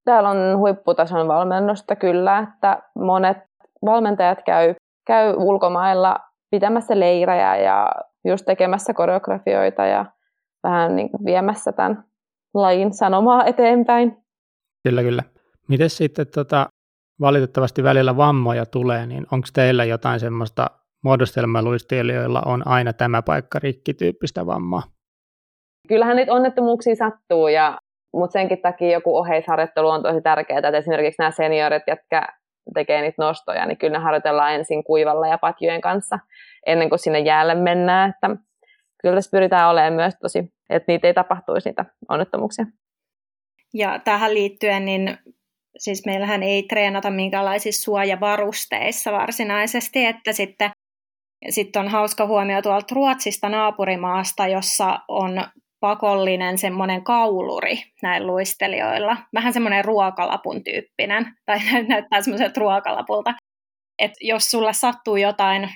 Täällä on huipputason valmennusta kyllä, että monet valmentajat käy, käy ulkomailla pitämässä leirejä ja just tekemässä koreografioita ja vähän niin viemässä tämän lajin sanomaa eteenpäin. Kyllä, kyllä. Miten sitten tota, valitettavasti välillä vammoja tulee, niin onko teillä jotain semmoista muodostelmaluistelijoilla on aina tämä paikka rikki-tyyppistä vammaa? Kyllähän niitä onnettomuuksia sattuu, ja, mutta senkin takia joku oheisharjoittelu on tosi tärkeää, että esimerkiksi nämä seniorit, jotka tekee niitä nostoja, niin kyllä ne harjoitellaan ensin kuivalla ja patjujen kanssa ennen kuin sinne jäälle mennään, että kyllä tässä pyritään olemaan myös tosi, että niitä ei tapahtuisi niitä onnettomuuksia. Ja tähän liittyen, niin siis meillähän ei treenata minkälaisissa suojavarusteissa varsinaisesti, että sitten sitten on hauska huomio tuolta Ruotsista naapurimaasta, jossa on pakollinen semmoinen kauluri näillä luistelijoilla. Vähän semmoinen ruokalapun tyyppinen, [laughs] tai näyttää semmoiselta ruokalapulta. Että jos sulle sattuu jotain,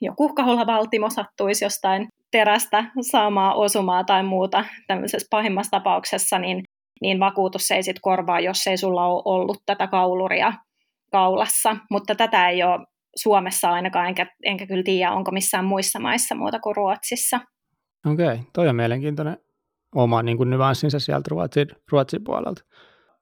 joku kaulavaltimo sattuisi jostain terästä saamaan osumaa tai muuta tämmöisessä pahimmassa tapauksessa, niin niin vakuutus ei sitten korvaa, jos ei sulla ole ollut tätä kauluria kaulassa. Mutta tätä ei ole Suomessa ainakaan, enkä, enkä kyllä tiedä, onko missään muissa maissa muuta kuin Ruotsissa. Okei, okay, toi on mielenkiintoinen oma niin kuin nyanssinsa sieltä Ruotsin, Ruotsin puolelta.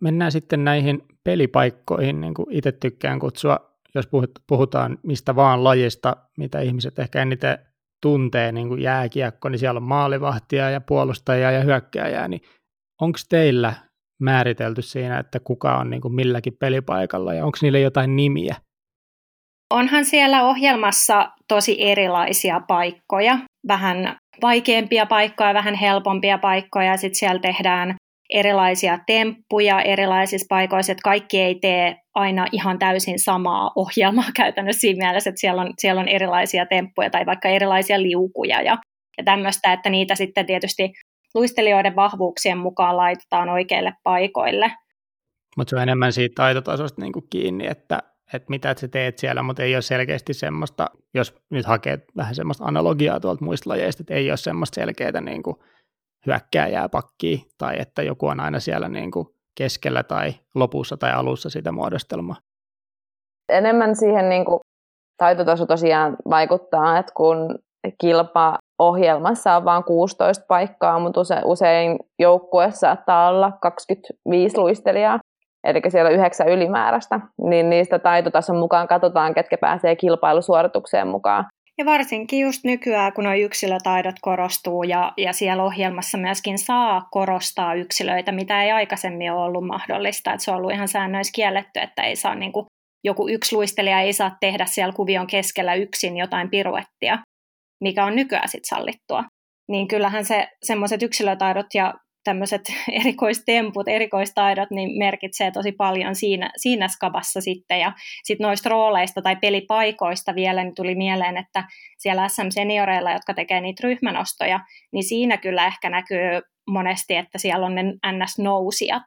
Mennään sitten näihin pelipaikkoihin, niin kuin itse tykkään kutsua, jos puhutaan mistä vaan lajista, mitä ihmiset ehkä eniten tuntee, niin kuin jääkiekko, niin siellä on maalivahtia ja puolustajaa ja hyökkääjää, niin onko teillä määritelty siinä, että kuka on niin kuin milläkin pelipaikalla ja onko niille jotain nimiä? Onhan siellä ohjelmassa tosi erilaisia paikkoja, vähän vaikeampia paikkoja, vähän helpompia paikkoja, sitten siellä tehdään erilaisia temppuja erilaisissa paikoissa, että kaikki ei tee aina ihan täysin samaa ohjelmaa [laughs] käytännössä siinä mielessä, että siellä on, siellä on erilaisia temppuja tai vaikka erilaisia liukuja ja, ja tämmöistä, että niitä sitten tietysti luistelijoiden vahvuuksien mukaan laitetaan oikeille paikoille. Mutta se on enemmän siitä taitotasosta niin kuin kiinni, että, että mitä sä teet siellä, mutta ei ole selkeästi semmoista, jos nyt hakee vähän semmoista analogiaa tuolta muista lajeista, että ei ole semmoista selkeää niin kuin hyökkääjää pakkia, tai että joku on aina siellä niin kuin keskellä tai lopussa tai alussa sitä muodostelmaa. Enemmän siihen niin kuin taitotaso tosiaan vaikuttaa, että kun kilpa ohjelmassa on vain 16 paikkaa, mutta usein joukkueessa saattaa olla 25 luistelijaa. Eli siellä on yhdeksän ylimääräistä, niin niistä taitotason mukaan katsotaan, ketkä pääsee kilpailusuoritukseen mukaan. Ja varsinkin just nykyään, kun nuo yksilötaidot korostuu ja, ja siellä ohjelmassa myöskin saa korostaa yksilöitä, mitä ei aikaisemmin ole ollut mahdollista. Että se on ollut ihan säännöissä kielletty, että ei saa niin kuin, joku yksi luistelija ei saa tehdä siellä kuvion keskellä yksin jotain piruettia, mikä on nykyään sitten sallittua. Niin kyllähän se semmoiset yksilötaidot ja tämmöiset [laughs] erikoistemput, erikoistaidot, niin merkitsee tosi paljon siinä, siinä skabassa sitten. Ja sitten noista rooleista tai pelipaikoista vielä niin tuli mieleen, että siellä SM-senioreilla, jotka tekee niitä ryhmänostoja, niin siinä kyllä ehkä näkyy monesti, että siellä on ne NS-nousijat,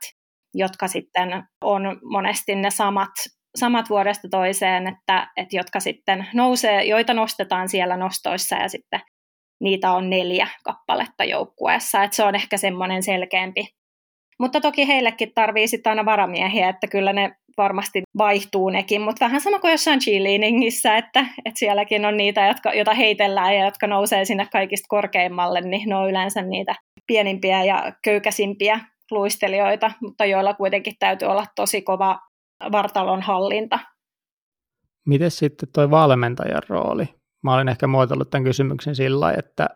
jotka sitten on monesti ne samat samat vuodesta toiseen, että, että jotka sitten nousee, joita nostetaan siellä nostoissa ja sitten niitä on neljä kappaletta joukkueessa, että se on ehkä semmoinen selkeämpi. Mutta toki heillekin tarvii sitten aina varamiehiä, että kyllä ne varmasti vaihtuu nekin, mutta vähän sama kuin jossain cheerleadingissä, että, että sielläkin on niitä, jotka, joita heitellään ja jotka nousee sinne kaikista korkeimmalle, niin ne on yleensä niitä pienimpiä ja köykäisimpiä luistelijoita, mutta joilla kuitenkin täytyy olla tosi kova vartalon hallinta. Miten sitten tuo valmentajan rooli? Mä olin ehkä muotoillut tämän kysymyksen sillä että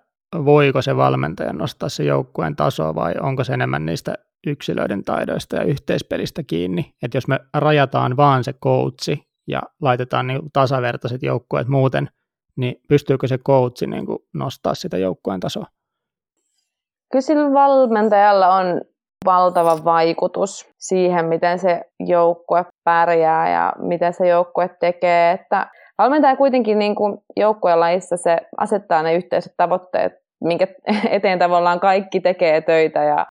voiko se valmentaja nostaa se joukkueen tasoa vai onko se enemmän niistä yksilöiden taidoista ja yhteispelistä kiinni. Että jos me rajataan vaan se coachi ja laitetaan niin tasavertaiset joukkueet muuten, niin pystyykö se coachi niin nostaa sitä joukkueen tasoa? Kyllä sillä valmentajalla on valtava vaikutus siihen, miten se joukkue pärjää ja miten se joukkue tekee. Että Valmentaja kuitenkin niin kuin joukkueen se asettaa ne yhteiset tavoitteet, minkä [laughs] eteen tavallaan kaikki tekee töitä ja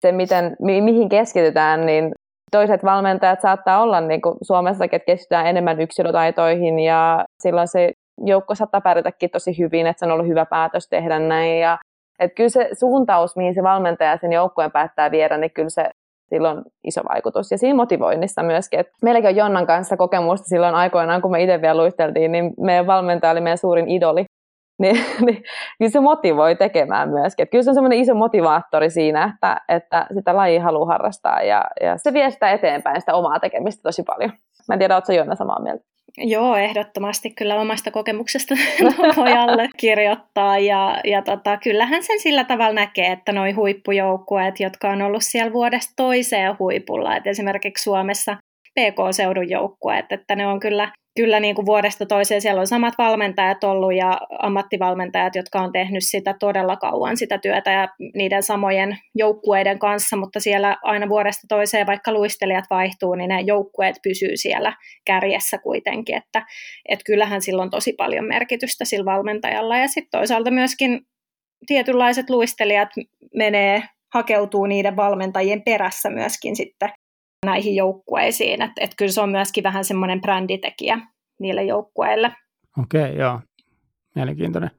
se, miten, mi- mihin keskitytään, niin toiset valmentajat saattaa olla niin kuin Suomessakin, että keskitytään enemmän yksilötaitoihin ja silloin se joukko saattaa pärjätäkin tosi hyvin, että se on ollut hyvä päätös tehdä näin. Ja, että kyllä se suuntaus, mihin se valmentaja sen joukkueen päättää viedä, niin kyllä se sillä on iso vaikutus. Ja siinä motivoinnissa myöskin, että meilläkin on Jonnan kanssa kokemusta silloin aikoinaan, kun me itse vielä luisteltiin, niin meidän valmentaja oli meidän suurin idoli. [laughs] Niin, niin kyllä se motivoi tekemään myöskin. Että kyllä se on semmoinen iso motivaattori siinä, että, että sitä lajia haluaa harrastaa ja, ja se vie sitä eteenpäin, sitä omaa tekemistä tosi paljon. Mä en tiedä, oletko Jonna samaa mieltä? Joo, ehdottomasti kyllä omasta kokemuksesta [laughs] voi kirjoittaa. Ja, ja tota, kyllähän sen sillä tavalla näkee, että nuo huippujoukkueet, jotka on ollut siellä vuodesta toiseen huipulla, että esimerkiksi Suomessa PK-seudun joukkueet, että ne on kyllä kyllä niin kuin vuodesta toiseen siellä on samat valmentajat ollut ja ammattivalmentajat, jotka on tehnyt sitä todella kauan sitä työtä ja niiden samojen joukkueiden kanssa, mutta siellä aina vuodesta toiseen, vaikka luistelijat vaihtuu, niin ne joukkueet pysyy siellä kärjessä kuitenkin, että, että kyllähän sillä on tosi paljon merkitystä sillä valmentajalla. Ja sitten toisaalta myöskin tietynlaiset luistelijat menee hakeutuu niiden valmentajien perässä myöskin sitten näihin joukkueisiin. Että et kyllä se on myöskin vähän semmoinen bränditekijä niille joukkueille. Okei, okay, joo. Mielenkiintoinen.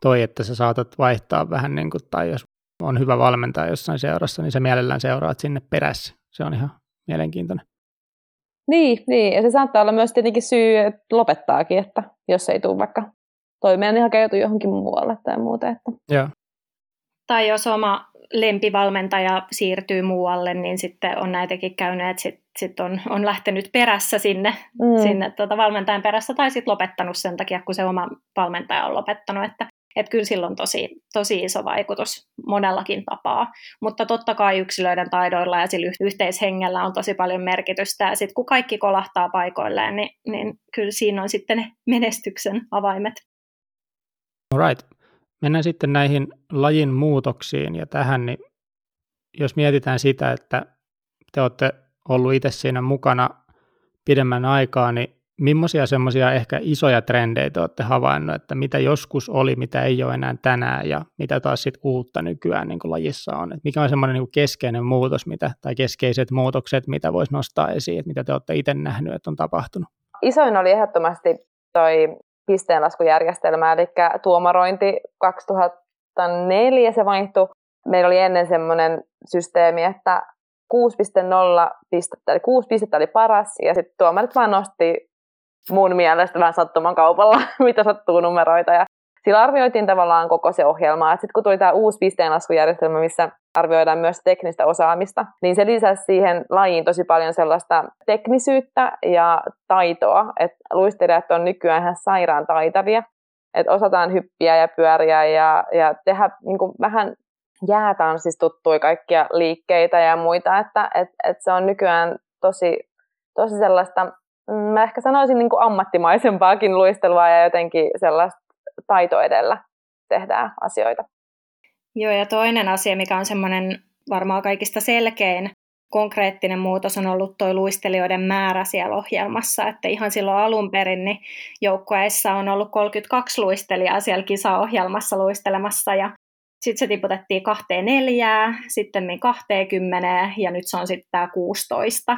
Toi, että sä saatat vaihtaa vähän niin kuin, tai jos on hyvä valmentaja jossain seurassa, niin sä mielellään seuraat sinne perässä. Se on ihan mielenkiintoinen. Niin, niin, ja se saattaa olla myös tietenkin syy, että lopettaakin, että jos ei tule vaikka toimeen, niin hakeutuu johonkin muualle tai muuta. Että. Joo. Tai jos oma lempivalmentaja siirtyy muualle, niin sitten on näitäkin käynyt, että sitten sit on, on lähtenyt perässä sinne, mm. sinne tuota valmentajan perässä tai sitten lopettanut sen takia, kun se oma valmentaja on lopettanut, että että kyllä sillä on tosi, tosi iso vaikutus monellakin tapaa. Mutta totta kai yksilöiden taidoilla ja sillä yhteishengellä on tosi paljon merkitystä. Ja sitten kun kaikki kolahtaa paikoilleen, niin, niin kyllä siinä on sitten ne menestyksen avaimet. All right. Mennään sitten näihin lajin muutoksiin ja tähän, niin jos mietitään sitä, että te olette ollut itse siinä mukana pidemmän aikaa, niin millaisia semmoisia ehkä isoja trendejä te olette havainnut, että mitä joskus oli, mitä ei ole enää tänään ja mitä taas sitten uutta nykyään niin kuin lajissa on? Et mikä on semmoinen niin keskeinen muutos mitä, tai keskeiset muutokset, mitä voisi nostaa esiin, että mitä te olette itse nähnyt, että on tapahtunut? Isoin oli ehdottomasti toi pisteenlaskujärjestelmä, eli tuomarointi 2004 se vaihtui. Meillä oli ennen semmoinen systeemi, että 6.0 pistettä, eli 6 pistettä oli paras, ja sitten tuomarit vaan nosti mun mielestä vähän sattuman kaupalla, [laughs] mitä sattuu numeroita, ja sillä arvioitiin tavallaan koko se ohjelma. Sitten kun tuli tämä uusi pisteenlaskujärjestelmä, missä arvioidaan myös teknistä osaamista, niin se lisäsi siihen lajiin tosi paljon sellaista teknisyyttä ja taitoa, että luistelijat on nykyään ihan sairaan taitavia, että osataan hyppiä ja pyöriä ja, ja tehdä niin kuin vähän jäätanssissa tuttui kaikkia liikkeitä ja muita, että et, et se on nykyään tosi, tosi sellaista, mm, mä ehkä sanoisin niin kuin ammattimaisempaakin luistelua ja jotenkin sellaista taito edellä tehdään asioita. Joo, ja toinen asia, mikä on semmoinen varmaan kaikista selkein konkreettinen muutos on ollut tuo luistelijoiden määrä siellä ohjelmassa, että ihan silloin alun perin niin joukkueissa on ollut 32 luistelijaa siellä kisaohjelmassa luistelemassa ja sitten se tiputettiin kahteen neljää, sitten kahteen kymmeneen ja nyt se on sitten tämä 16.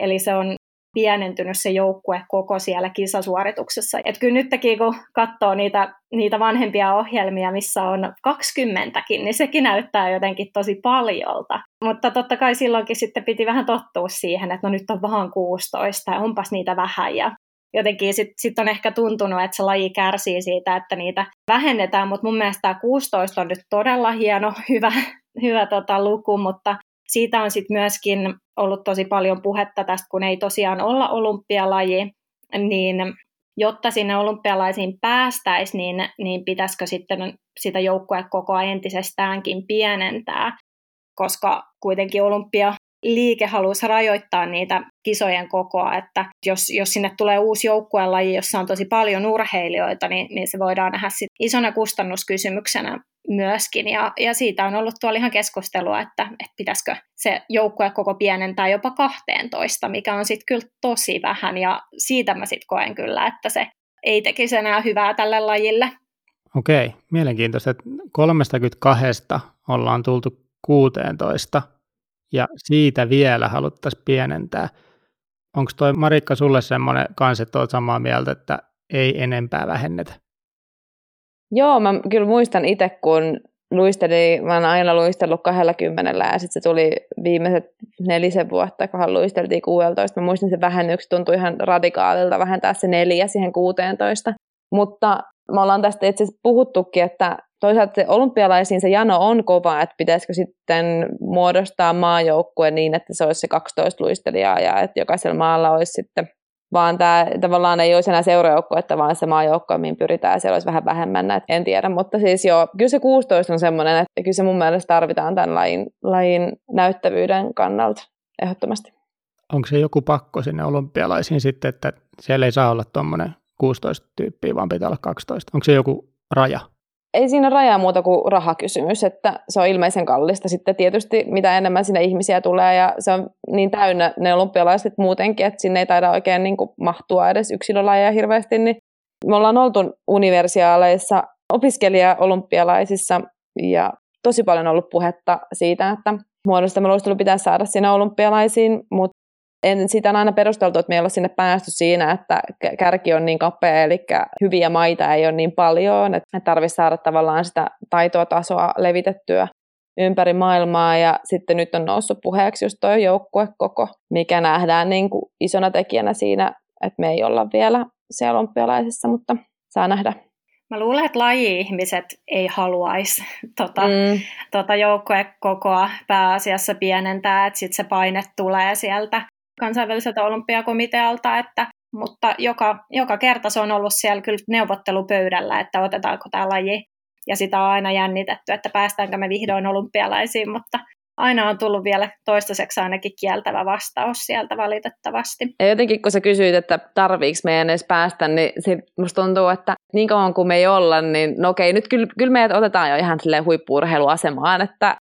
Eli se on pienentynyt se joukkue koko siellä kisasuorituksessa. Et kyllä nytkin kun katsoo niitä, niitä vanhempia ohjelmia, missä on 20 niin sekin näyttää jotenkin tosi paljolta. Mutta totta kai silloinkin sitten piti vähän tottua siihen, että no nyt on vaan 16 ja onpas niitä vähän. Ja jotenkin sitten sit on ehkä tuntunut, että se laji kärsii siitä, että niitä vähennetään, mutta mun mielestä tämä 16 on nyt todella hieno, hyvä, hyvä tota, luku, mutta siitä on sitten myöskin ollut tosi paljon puhetta tästä, kun ei tosiaan olla olympialaji, niin jotta sinne olympialaisiin päästäisiin, niin, niin pitäisikö sitten sitä joukkuekokoa entisestäänkin pienentää, koska kuitenkin olympia liike haluaisi rajoittaa niitä kisojen kokoa, että jos, jos sinne tulee uusi joukkuelaji, jossa on tosi paljon urheilijoita, niin, niin se voidaan nähdä sit isona kustannuskysymyksenä myöskin. Ja, ja siitä on ollut tuolla ihan keskustelua, että, että pitäisikö se joukkue koko pienentää jopa 12, mikä on sitten kyllä tosi vähän. Ja siitä mä sitten koen kyllä, että se ei tekisi enää hyvää tälle lajille. Okei, mielenkiintoista, että 32 ollaan tultu 16 ja siitä vielä haluttaisiin pienentää. Onko toi Marikka sulle semmoinen kanssa, että olet samaa mieltä, että ei enempää vähennetä? Joo, mä kyllä muistan itse, kun luistelin, mä oon aina luistellut 20 ja sitten se tuli viimeiset nelisen vuotta, kun luisteltiin 16. Mä muistan sen vähennyksen, tuntui ihan radikaalilta vähentää se neljä siihen 16. Mutta me ollaan tästä itse asiassa puhuttukin, että toisaalta se olympialaisiin se jano on kova, että pitäisikö sitten muodostaa maajoukkue niin, että se olisi se 12 luistelijaa ja että jokaisella maalla olisi sitten vaan tämä tavallaan ei olisi enää että vaan se maajoukko, mihin pyritään, siellä olisi vähän vähemmän näitä, en tiedä, mutta siis joo, kyllä se 16 on semmoinen, että kyllä se mun mielestä tarvitaan tämän lajin, lajin näyttävyyden kannalta ehdottomasti. Onko se joku pakko sinne olympialaisiin sitten, että siellä ei saa olla tuommoinen 16 tyyppiä, vaan pitää olla 12? Onko se joku raja? Ei siinä rajaa muuta kuin rahakysymys, että se on ilmeisen kallista sitten tietysti, mitä enemmän sinne ihmisiä tulee ja se on niin täynnä ne olympialaiset muutenkin, että sinne ei taida oikein niin kuin mahtua edes yksilölajeja hirveästi, niin me ollaan oltu universiaaleissa opiskelija-olympialaisissa ja tosi paljon ollut puhetta siitä, että muodostama luistelu pitäisi saada sinne olympialaisiin, mutta en, sitä on aina perusteltu, että me ei olla sinne päästy siinä, että kärki on niin kapea, eli hyviä maita ei ole niin paljon, että tarvitsisi saada tavallaan sitä taitoa tasoa levitettyä ympäri maailmaa, ja sitten nyt on noussut puheeksi just tuo joukkuekoko, mikä nähdään niin kuin isona tekijänä siinä, että me ei olla vielä siellä olympialaisissa, mutta saa nähdä. Mä luulen, että laji-ihmiset ei haluaisi tota, mm. tota joukkuekokoa pääasiassa pienentää, että sitten se paine tulee sieltä kansainväliseltä olympiakomitealta, että, mutta joka, joka kerta se on ollut siellä kyllä neuvottelupöydällä, että otetaanko tämä laji. Ja sitä on aina jännitetty, että päästäänkö me vihdoin olympialaisiin, mutta aina on tullut vielä toistaiseksi ainakin kieltävä vastaus sieltä valitettavasti. Ja jotenkin kun sä kysyit, että tarviiko meidän edes päästä, niin se musta tuntuu, että niin kauan kuin me ei olla, niin no okei, nyt kyllä, kyllä meidät otetaan jo ihan huippuurheiluasemaan, että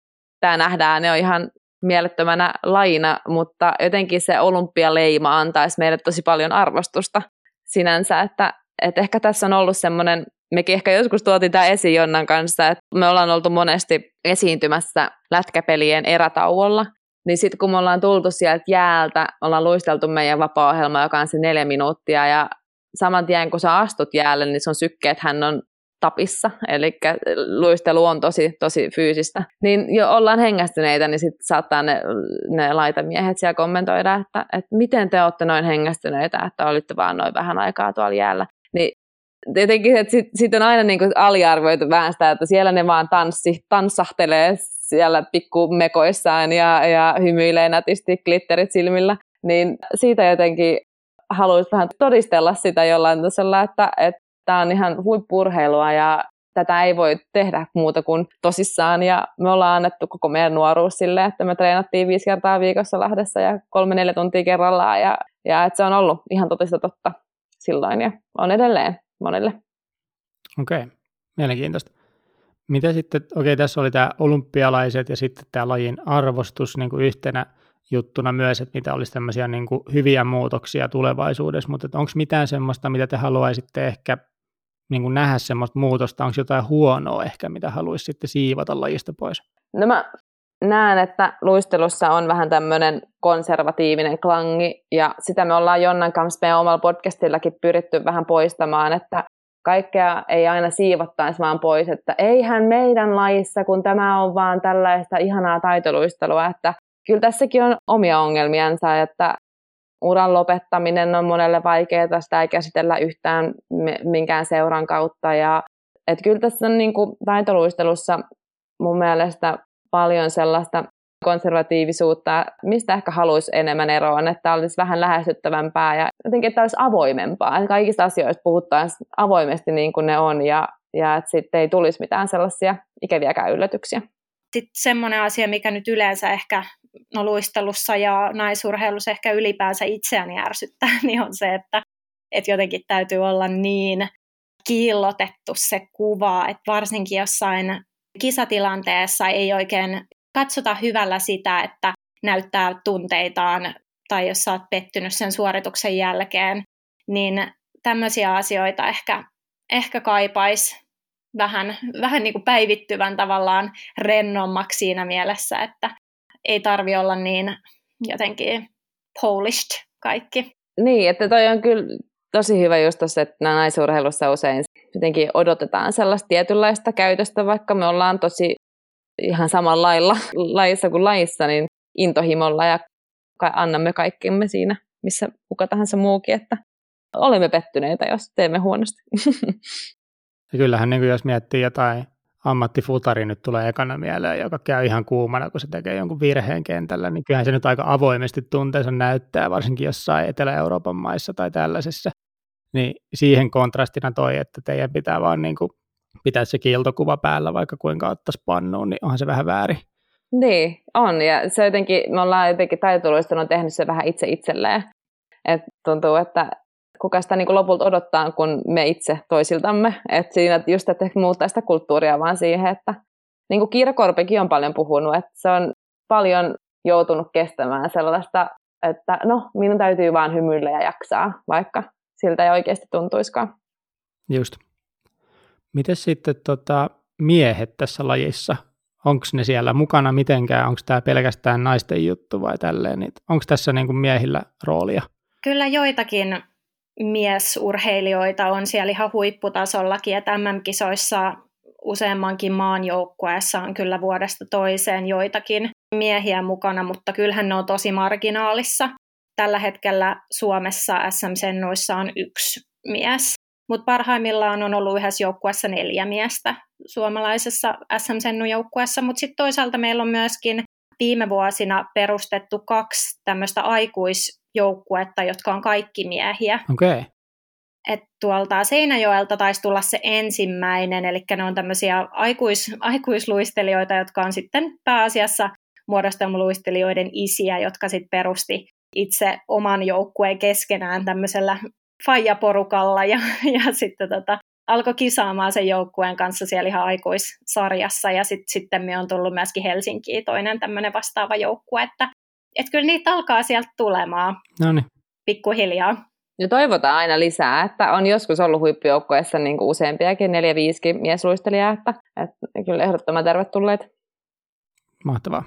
tämä nähdään ne on ihan mielettömänä lajina, mutta jotenkin se olympialeima antaisi meille tosi paljon arvostusta sinänsä, että, että ehkä tässä on ollut semmoinen, mekin ehkä joskus tuotiin tämä esiin Jonnan kanssa, että me ollaan oltu monesti esiintymässä lätkäpelien erätauolla, niin sitten kun me ollaan tultu sieltä jäältä, ollaan luisteltu meidän vapaa-ohjelma, joka on se neljä minuuttia, ja saman tien kun sä astut jäälle, niin sun sykkeet hän on tapissa, eli luistelu on tosi, tosi fyysistä, niin jo ollaan hengästyneitä, niin sitten saattaa ne, ne laitamiehet siellä kommentoida, että, että miten te olette noin hengästyneitä, että olitte vaan noin vähän aikaa tuolla jäällä. Niin tietenkin, että sitten sit on aina niin kuin aliarvioitu vähän sitä, että siellä ne vaan tanssi, tanssahtelee siellä pikkumekoissaan ja, ja hymyilee nätisti glitterit silmillä. Niin siitä jotenkin haluaisin vähän todistella sitä jollain tasolla, että tämä on ihan huippurheilua ja tätä ei voi tehdä muuta kuin tosissaan. Ja me ollaan annettu koko meidän nuoruus sille, että me treenattiin viisi kertaa viikossa Lahdessa ja kolme-neljä tuntia kerrallaan. Ja, ja että se on ollut ihan totista totta silloin ja on edelleen monille. Okei, okay. mielenkiintoista. Mitä sitten, okei okay, tässä oli tämä olympialaiset ja sitten tämä lajin arvostus niin kuin yhtenä juttuna myös, että mitä olisi tämmöisiä niin kuin hyviä muutoksia tulevaisuudessa, mutta onko mitään semmoista, mitä te haluaisitte ehkä niin kuin nähdä semmoista muutosta, onko jotain huonoa ehkä, mitä haluaisi sitten siivota lajista pois? No mä näen, että luistelussa on vähän tämmöinen konservatiivinen klangi, ja sitä me ollaan Jonnan kanssa meidän omalla podcastillakin pyritty vähän poistamaan, että kaikkea ei aina siivottaisi vaan pois, että eihän meidän lajissa, kun tämä on vaan tällaista ihanaa taitoluistelua, että kyllä tässäkin on omia ongelmiansa, että uran lopettaminen on monelle vaikeaa, sitä ei käsitellä yhtään minkään seuran kautta. Ja, et kyllä tässä on niin kuin taitoluistelussa mun mielestä paljon sellaista konservatiivisuutta, mistä ehkä haluaisi enemmän eroon, että olisi vähän lähestyttävämpää ja jotenkin, että olisi avoimempaa, että kaikista asioista puhuttaisiin avoimesti niin kuin ne on ja, ja että sitten ei tulisi mitään sellaisia ikäviäkään yllätyksiä. Sitten semmoinen asia, mikä nyt yleensä ehkä no, luistelussa ja naisurheilussa ehkä ylipäänsä itseäni ärsyttää, [laughs] niin on se, että, että jotenkin täytyy olla niin kiillotettu se kuva, että varsinkin jossain kisatilanteessa ei oikein katsota hyvällä sitä, että näyttää tunteitaan tai jos sä oot pettynyt sen suorituksen jälkeen, niin tämmöisiä asioita ehkä, ehkä kaipais vähän, vähän niin kuin päivittyvän tavallaan rennommaksi siinä mielessä, että ei tarvi olla niin jotenkin polished kaikki. Niin, että toi on kyllä tosi hyvä just tossa, että naisurheilussa usein jotenkin odotetaan sellaista tietynlaista käytöstä, vaikka me ollaan tosi ihan samalla lailla [laughs] lajissa kuin lajissa, niin intohimolla ja annamme kaikkemme siinä, missä kuka tahansa muukin, että olemme pettyneitä, jos teemme huonosti. [laughs] Ja kyllähän niin kuin jos miettii jotain ammattifutari nyt tulee ekana mieleen, joka käy ihan kuumana, kun se tekee jonkun virheen kentällä, niin kyllähän se nyt aika avoimesti tunteensa näyttää, varsinkin jossain Etelä-Euroopan maissa tai tällaisessa. Niin siihen kontrastina toi, että teidän pitää vaan niin kuin pitää se kiiltokuva päällä, vaikka kuinka ottaisi pannuun, niin onhan se vähän väärin. Niin, on. Ja se jotenkin, me ollaan jotenkin on tehnyt se vähän itse itselleen. Et tuntuu, että kuka sitä niin kuin lopulta odottaa, kun me itse toisiltamme. Et siinä just, että muuttaa sitä kulttuuria vaan siihen, että niin kuin Kiira Korpekin on paljon puhunut, että se on paljon joutunut kestämään sellaista, että no, minun täytyy vaan hymyillä ja jaksaa, vaikka siltä ei oikeasti tuntuiskaan. Just. Miten sitten tota, miehet tässä lajissa? Onko ne siellä mukana mitenkään? Onko tämä pelkästään naisten juttu vai tälleen? Onko tässä niin kuin miehillä roolia? Kyllä joitakin miesurheilijoita on siellä ihan huipputasollakin, että MM-kisoissa useammankin maan joukkueessa on kyllä vuodesta toiseen joitakin miehiä mukana, mutta kyllähän ne on tosi marginaalissa. Tällä hetkellä Suomessa SM-sennuissa on yksi mies, mutta parhaimmillaan on ollut yhdessä joukkueessa neljä miestä suomalaisessa SM-sennun joukkueessa, mutta sitten toisaalta meillä on myöskin viime vuosina perustettu kaksi tämmöistä aikuisjoukkuetta, jotka on kaikki miehiä. Okay. Et tuolta Seinäjoelta taisi tulla se ensimmäinen, eli ne on tämmöisiä aikuis, aikuisluistelijoita, jotka on sitten pääasiassa muodostelmaluistelijoiden isiä, jotka sitten perusti itse oman joukkueen keskenään tämmöisellä faijaporukalla ja, ja sitten tota, alkoi kisaamaan sen joukkueen kanssa siellä ihan aikuissarjassa ja sit, sitten me on tullut myöskin Helsinkiin toinen tämmöinen vastaava joukkue, että et kyllä niitä alkaa sieltä tulemaan Noniin. pikkuhiljaa. Ja toivotaan aina lisää, että on joskus ollut huippujoukkueessa niin kuin useampiakin, neljä, viisikin miesluistelijaa, että, että kyllä ehdottoman tervetulleet. Mahtavaa.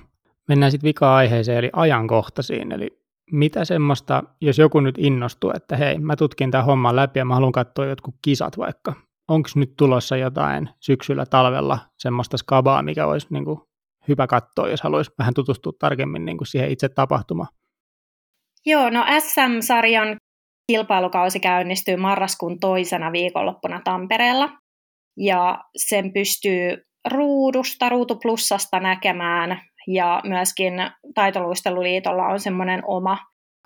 Mennään sitten vika-aiheeseen, eli ajankohtaisiin. Eli mitä semmoista, jos joku nyt innostuu, että hei, mä tutkin tämän homman läpi ja mä haluan katsoa jotkut kisat vaikka. Onko nyt tulossa jotain syksyllä, talvella semmoista skabaa, mikä olisi niin kuin hyvä katsoa, jos haluaisi vähän tutustua tarkemmin niin kuin siihen itse tapahtumaan? Joo, no SM-sarjan kilpailukausi käynnistyy marraskuun toisena viikonloppuna Tampereella. Ja sen pystyy ruudusta, Ruutu Plussasta näkemään ja myöskin Taitoluisteluliitolla on semmoinen oma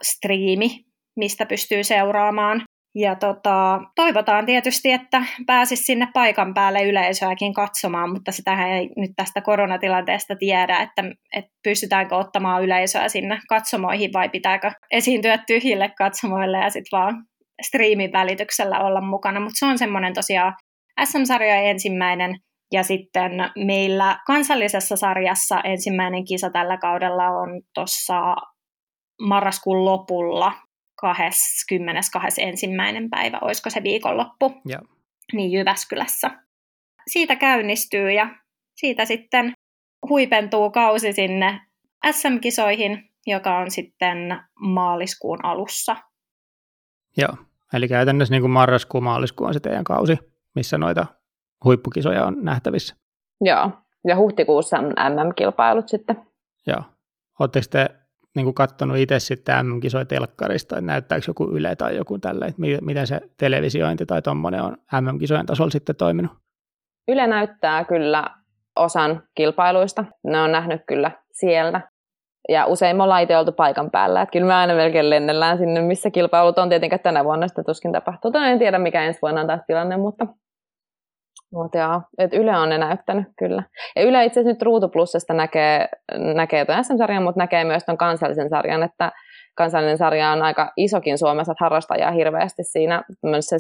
striimi, mistä pystyy seuraamaan. Ja tota, toivotaan tietysti, että pääsisi sinne paikan päälle yleisöäkin katsomaan, mutta sitähän ei nyt tästä koronatilanteesta tiedä, että, että pystytäänkö ottamaan yleisöä sinne katsomoihin vai pitääkö esiintyä tyhjille katsomoille ja sitten vaan striimin välityksellä olla mukana. Mutta se on semmoinen tosiaan SM-sarja ensimmäinen ja sitten meillä kansallisessa sarjassa ensimmäinen kisa tällä kaudella on tuossa marraskuun lopulla 21. päivä, olisiko se viikonloppu, ja. niin Jyväskylässä. Siitä käynnistyy ja siitä sitten huipentuu kausi sinne SM-kisoihin, joka on sitten maaliskuun alussa. Joo, eli käytännössä niin kuin marraskuun maaliskuun on se teidän kausi, missä noita huippukisoja on nähtävissä. Joo, ja huhtikuussa on MM-kilpailut sitten. Joo. Oletteko te niin kuin katsonut itse sitten MM-kisoja telkkarista, että näyttääkö joku Yle tai joku tälle, että miten se televisiointi tai tuommoinen on MM-kisojen tasolla sitten toiminut? Yle näyttää kyllä osan kilpailuista. Ne on nähnyt kyllä siellä. Ja usein me ollaan itse oltu paikan päällä. Että kyllä me aina melkein lennellään sinne, missä kilpailut on. Tietenkin tänä vuonna sitä tuskin tapahtuu. En tiedä, mikä ensi vuonna on taas tilanne, mutta mutta joo, että Yle on ne näyttänyt kyllä. Ja Yle itse asiassa nyt Ruutu Plusasta näkee, näkee tuon SM-sarjan, mutta näkee myös tuon kansallisen sarjan, että kansallinen sarja on aika isokin Suomessa, että harrastajaa hirveästi siinä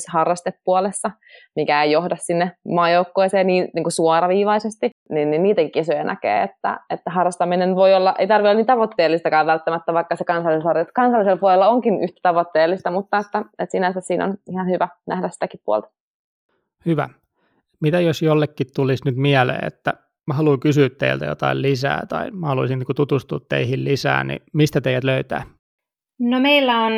harrastepuolessa, mikä ei johda sinne maajoukkueeseen niin, niin kuin suoraviivaisesti, niin, niin niitäkin kisoja näkee, että, että harrastaminen voi olla, ei tarvitse olla niin tavoitteellistakaan välttämättä, vaikka se kansallinen sarja, kansallisella puolella onkin yhtä tavoitteellista, mutta että, että sinänsä siinä on ihan hyvä nähdä sitäkin puolta. Hyvä mitä jos jollekin tulisi nyt mieleen, että mä haluan kysyä teiltä jotain lisää tai mä haluaisin niin tutustua teihin lisää, niin mistä teidät löytää? No meillä on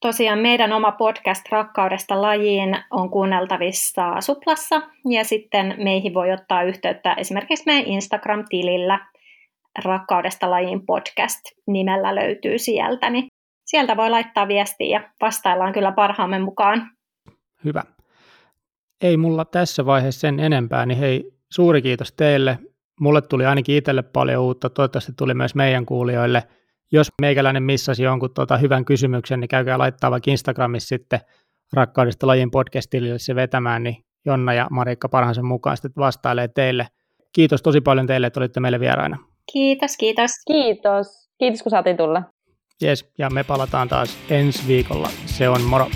tosiaan meidän oma podcast Rakkaudesta lajiin on kuunneltavissa Suplassa ja sitten meihin voi ottaa yhteyttä esimerkiksi meidän Instagram-tilillä Rakkaudesta lajiin podcast nimellä löytyy sieltä, niin sieltä voi laittaa viestiä ja vastaillaan kyllä parhaamme mukaan. Hyvä ei mulla tässä vaiheessa sen enempää, niin hei, suuri kiitos teille. Mulle tuli ainakin itselle paljon uutta, toivottavasti tuli myös meidän kuulijoille. Jos meikäläinen missasi jonkun tuota hyvän kysymyksen, niin käykää laittaa vaikka Instagramissa sitten Rakkaudesta lajin podcastille se vetämään, niin Jonna ja Marikka parhaansa mukaan sitten vastailee teille. Kiitos tosi paljon teille, että olitte meille vieraina. Kiitos, kiitos. Kiitos. Kiitos, kun saatiin tulla. Jes, ja me palataan taas ensi viikolla. Se on moro.